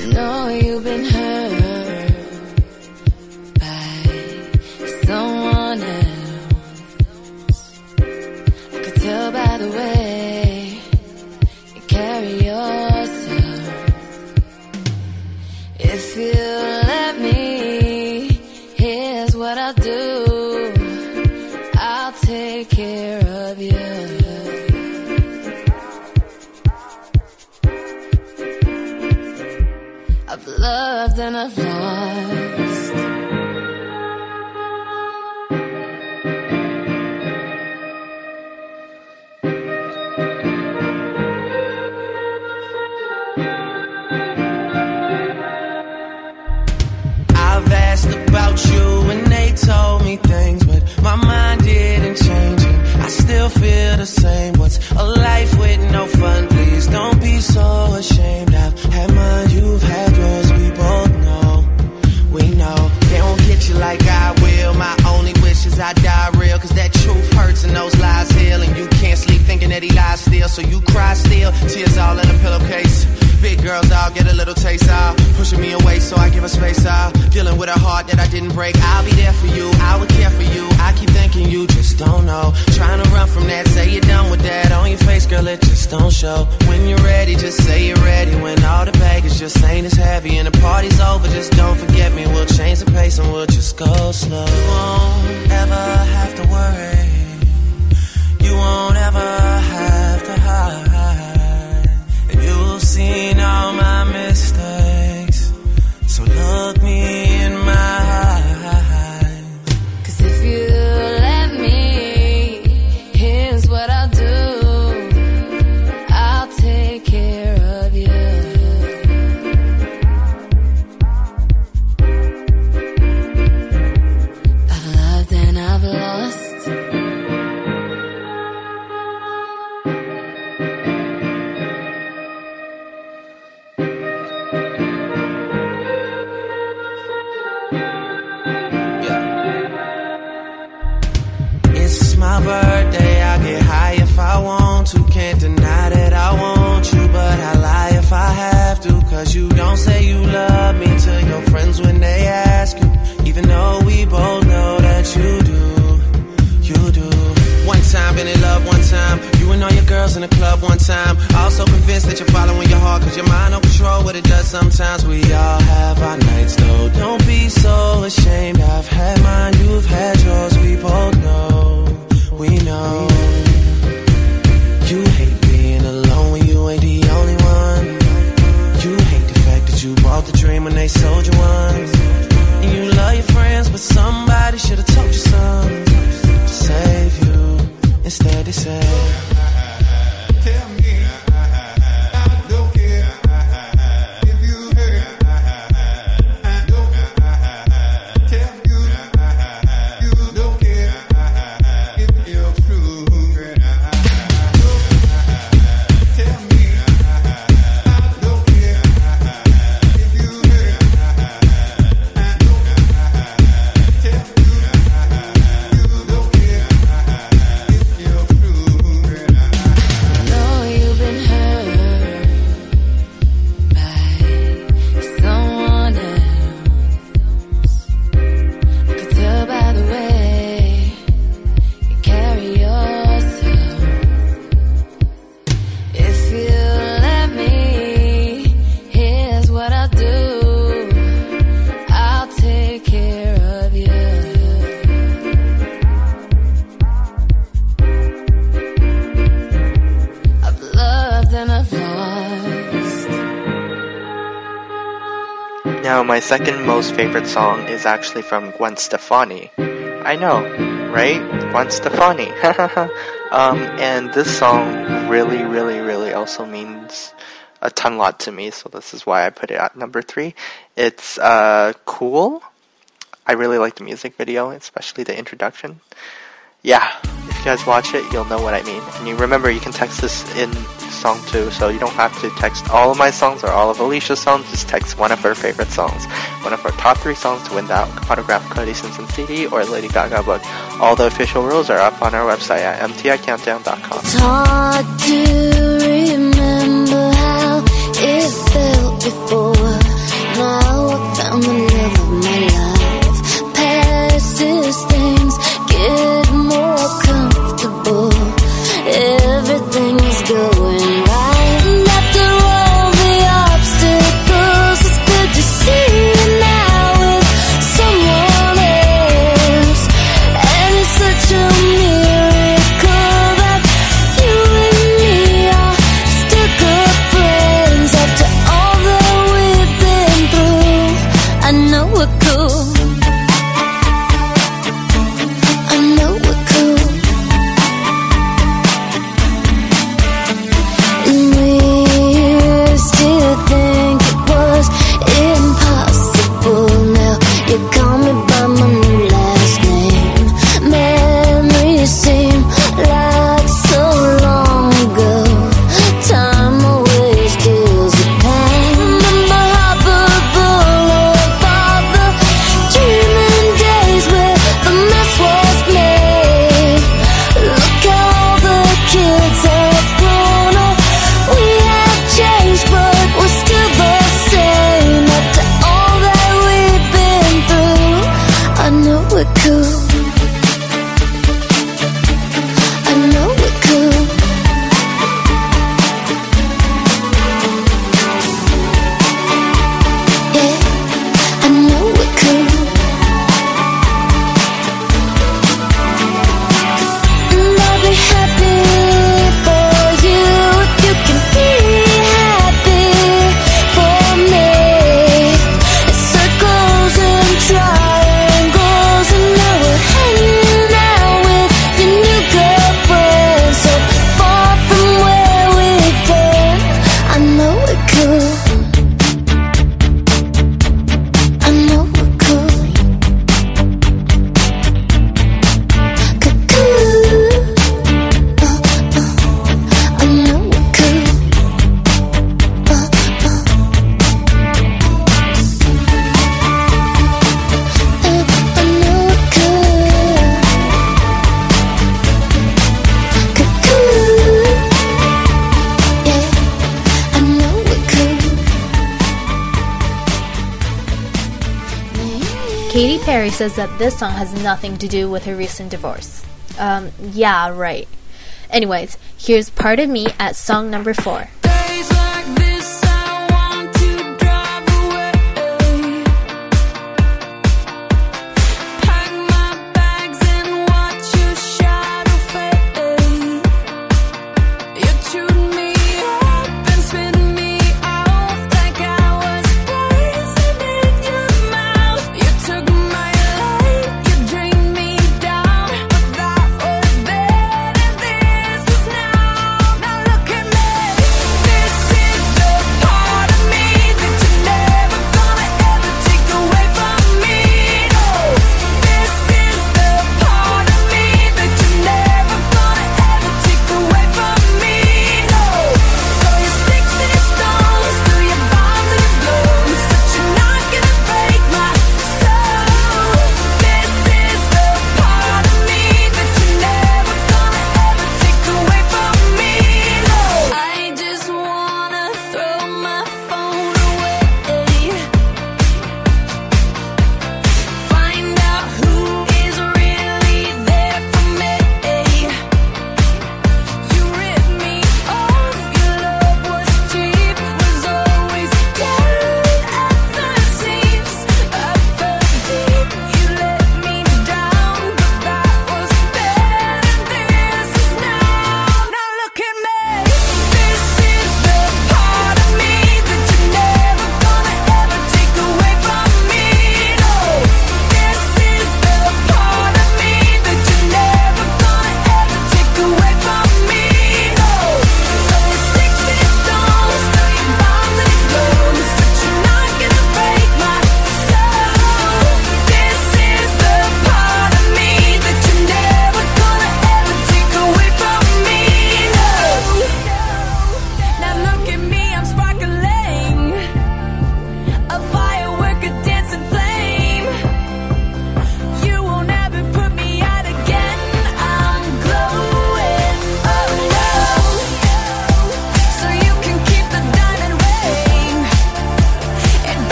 Stefani. I know, right? Gwen Stefani. um, and this song really, really, really also means a ton lot to me, so this is why I put it at number three. It's uh, cool. I really like the music video, especially the introduction. Yeah, if you guys watch it, you'll know what I mean. And you remember you can text this in song too, so you don't have to text all of my songs or all of Alisha's songs. Just text one of her favorite songs, one of her top three songs to win that autographed Cody Simpson CD or Lady Gaga book. All the official rules are up on our website at mticountdown.com. says that this song has nothing to do with her recent divorce. Um, yeah, right. Anyways, here's Part of Me at song number four.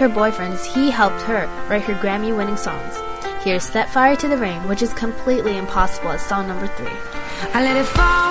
Her boyfriend as he helped her write her Grammy winning songs. Here's Set Fire to the Rain, which is completely impossible at song number three. I let it fall,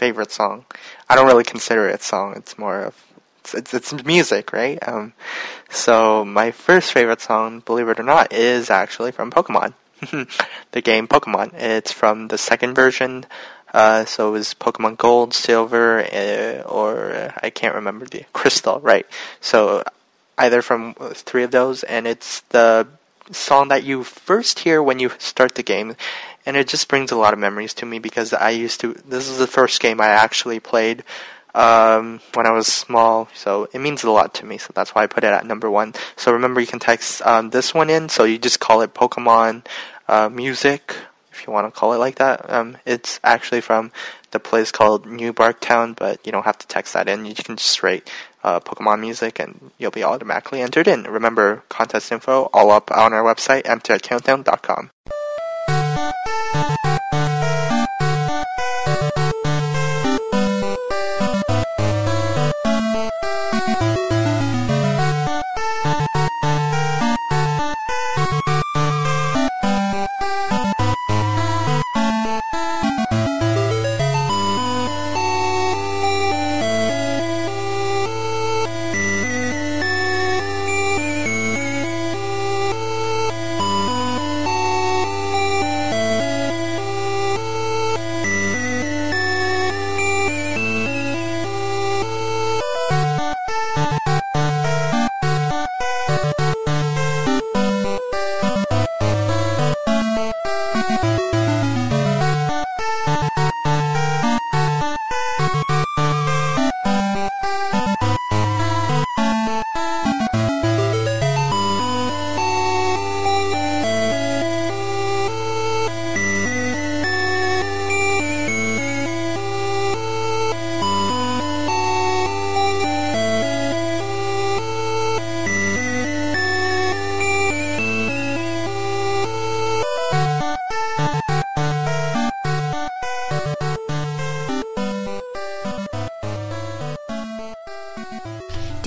favorite song. I don't really consider it a song. It's more of it's, it's, it's music, right? Um, so my first favorite song, believe it or not, is actually from Pokemon, the game Pokemon. It's from the second version. Uh, so it was Pokemon Gold, Silver, uh, or uh, I can't remember the Crystal, right? So either from three of those, and it's the song that you first hear when you start the game, and it just brings a lot of memories to me because I used to. This is the first game I actually played um, when I was small, so it means a lot to me. So that's why I put it at number one. So remember, you can text um, this one in. So you just call it Pokemon uh, Music, if you want to call it like that. Um, it's actually from the place called New Bark Town, but you don't have to text that in. You can just write uh, Pokemon music and you'll be automatically entered in. Remember, contest info all up on our website, mticountdown.com.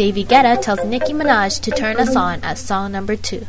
David Guetta tells Nicki Minaj to turn us on at song number two.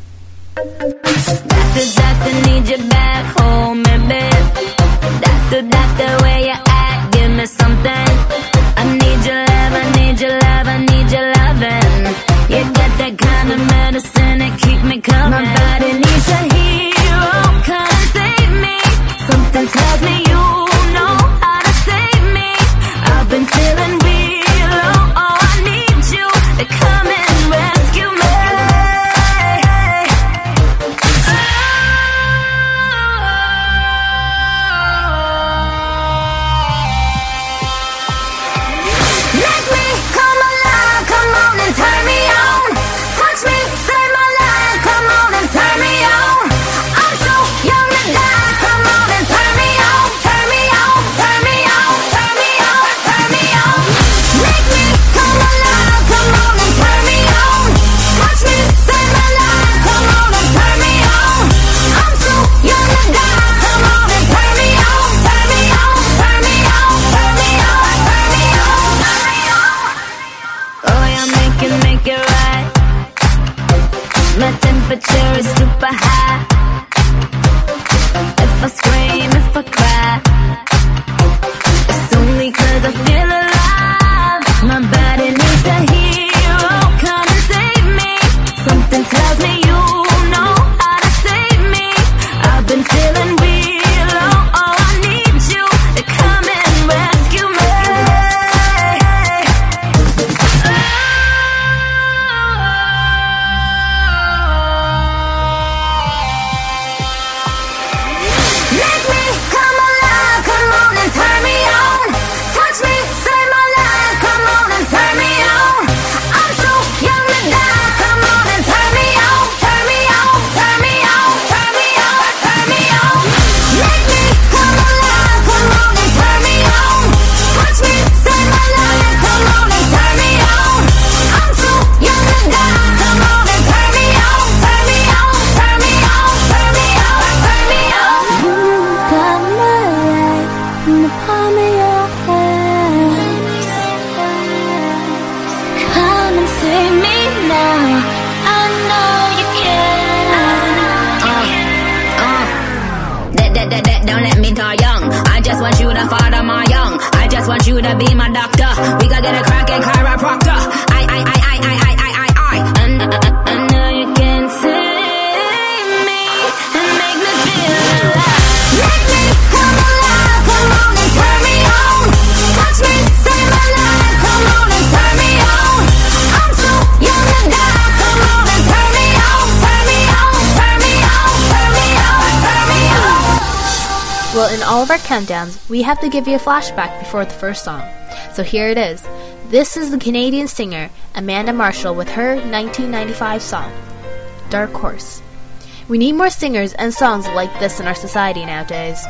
have to give you a flashback before the first song. So here it is. This is the Canadian singer Amanda Marshall with her 1995 song, Dark Horse. We need more singers and songs like this in our society nowadays.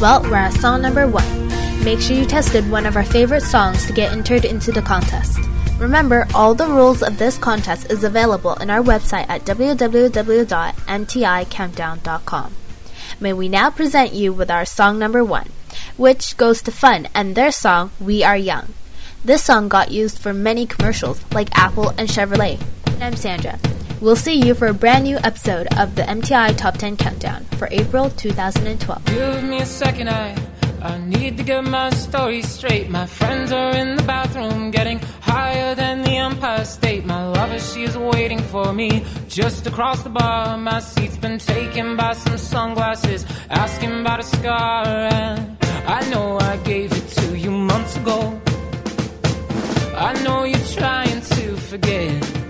Well, we're at song number one. Make sure you tested one of our favorite songs to get entered into the contest. Remember, all the rules of this contest is available in our website at www.mticountdown.com. May we now present you with our song number one, which goes to Fun and their song We Are Young. This song got used for many commercials like Apple and Chevrolet. I'm Sandra. We'll see you for a brand new episode of the MTI Top 10 Countdown for April 2012. Give me a second, I, I need to get my story straight. My friends are in the bathroom getting higher than the Empire State. My lover, she's waiting for me just across the bar. My seat's been taken by some sunglasses, asking about a scar. And I know I gave it to you months ago. I know you're trying to forget.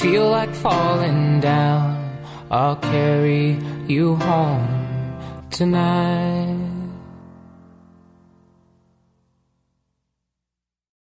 Feel like falling down, I'll carry you home tonight.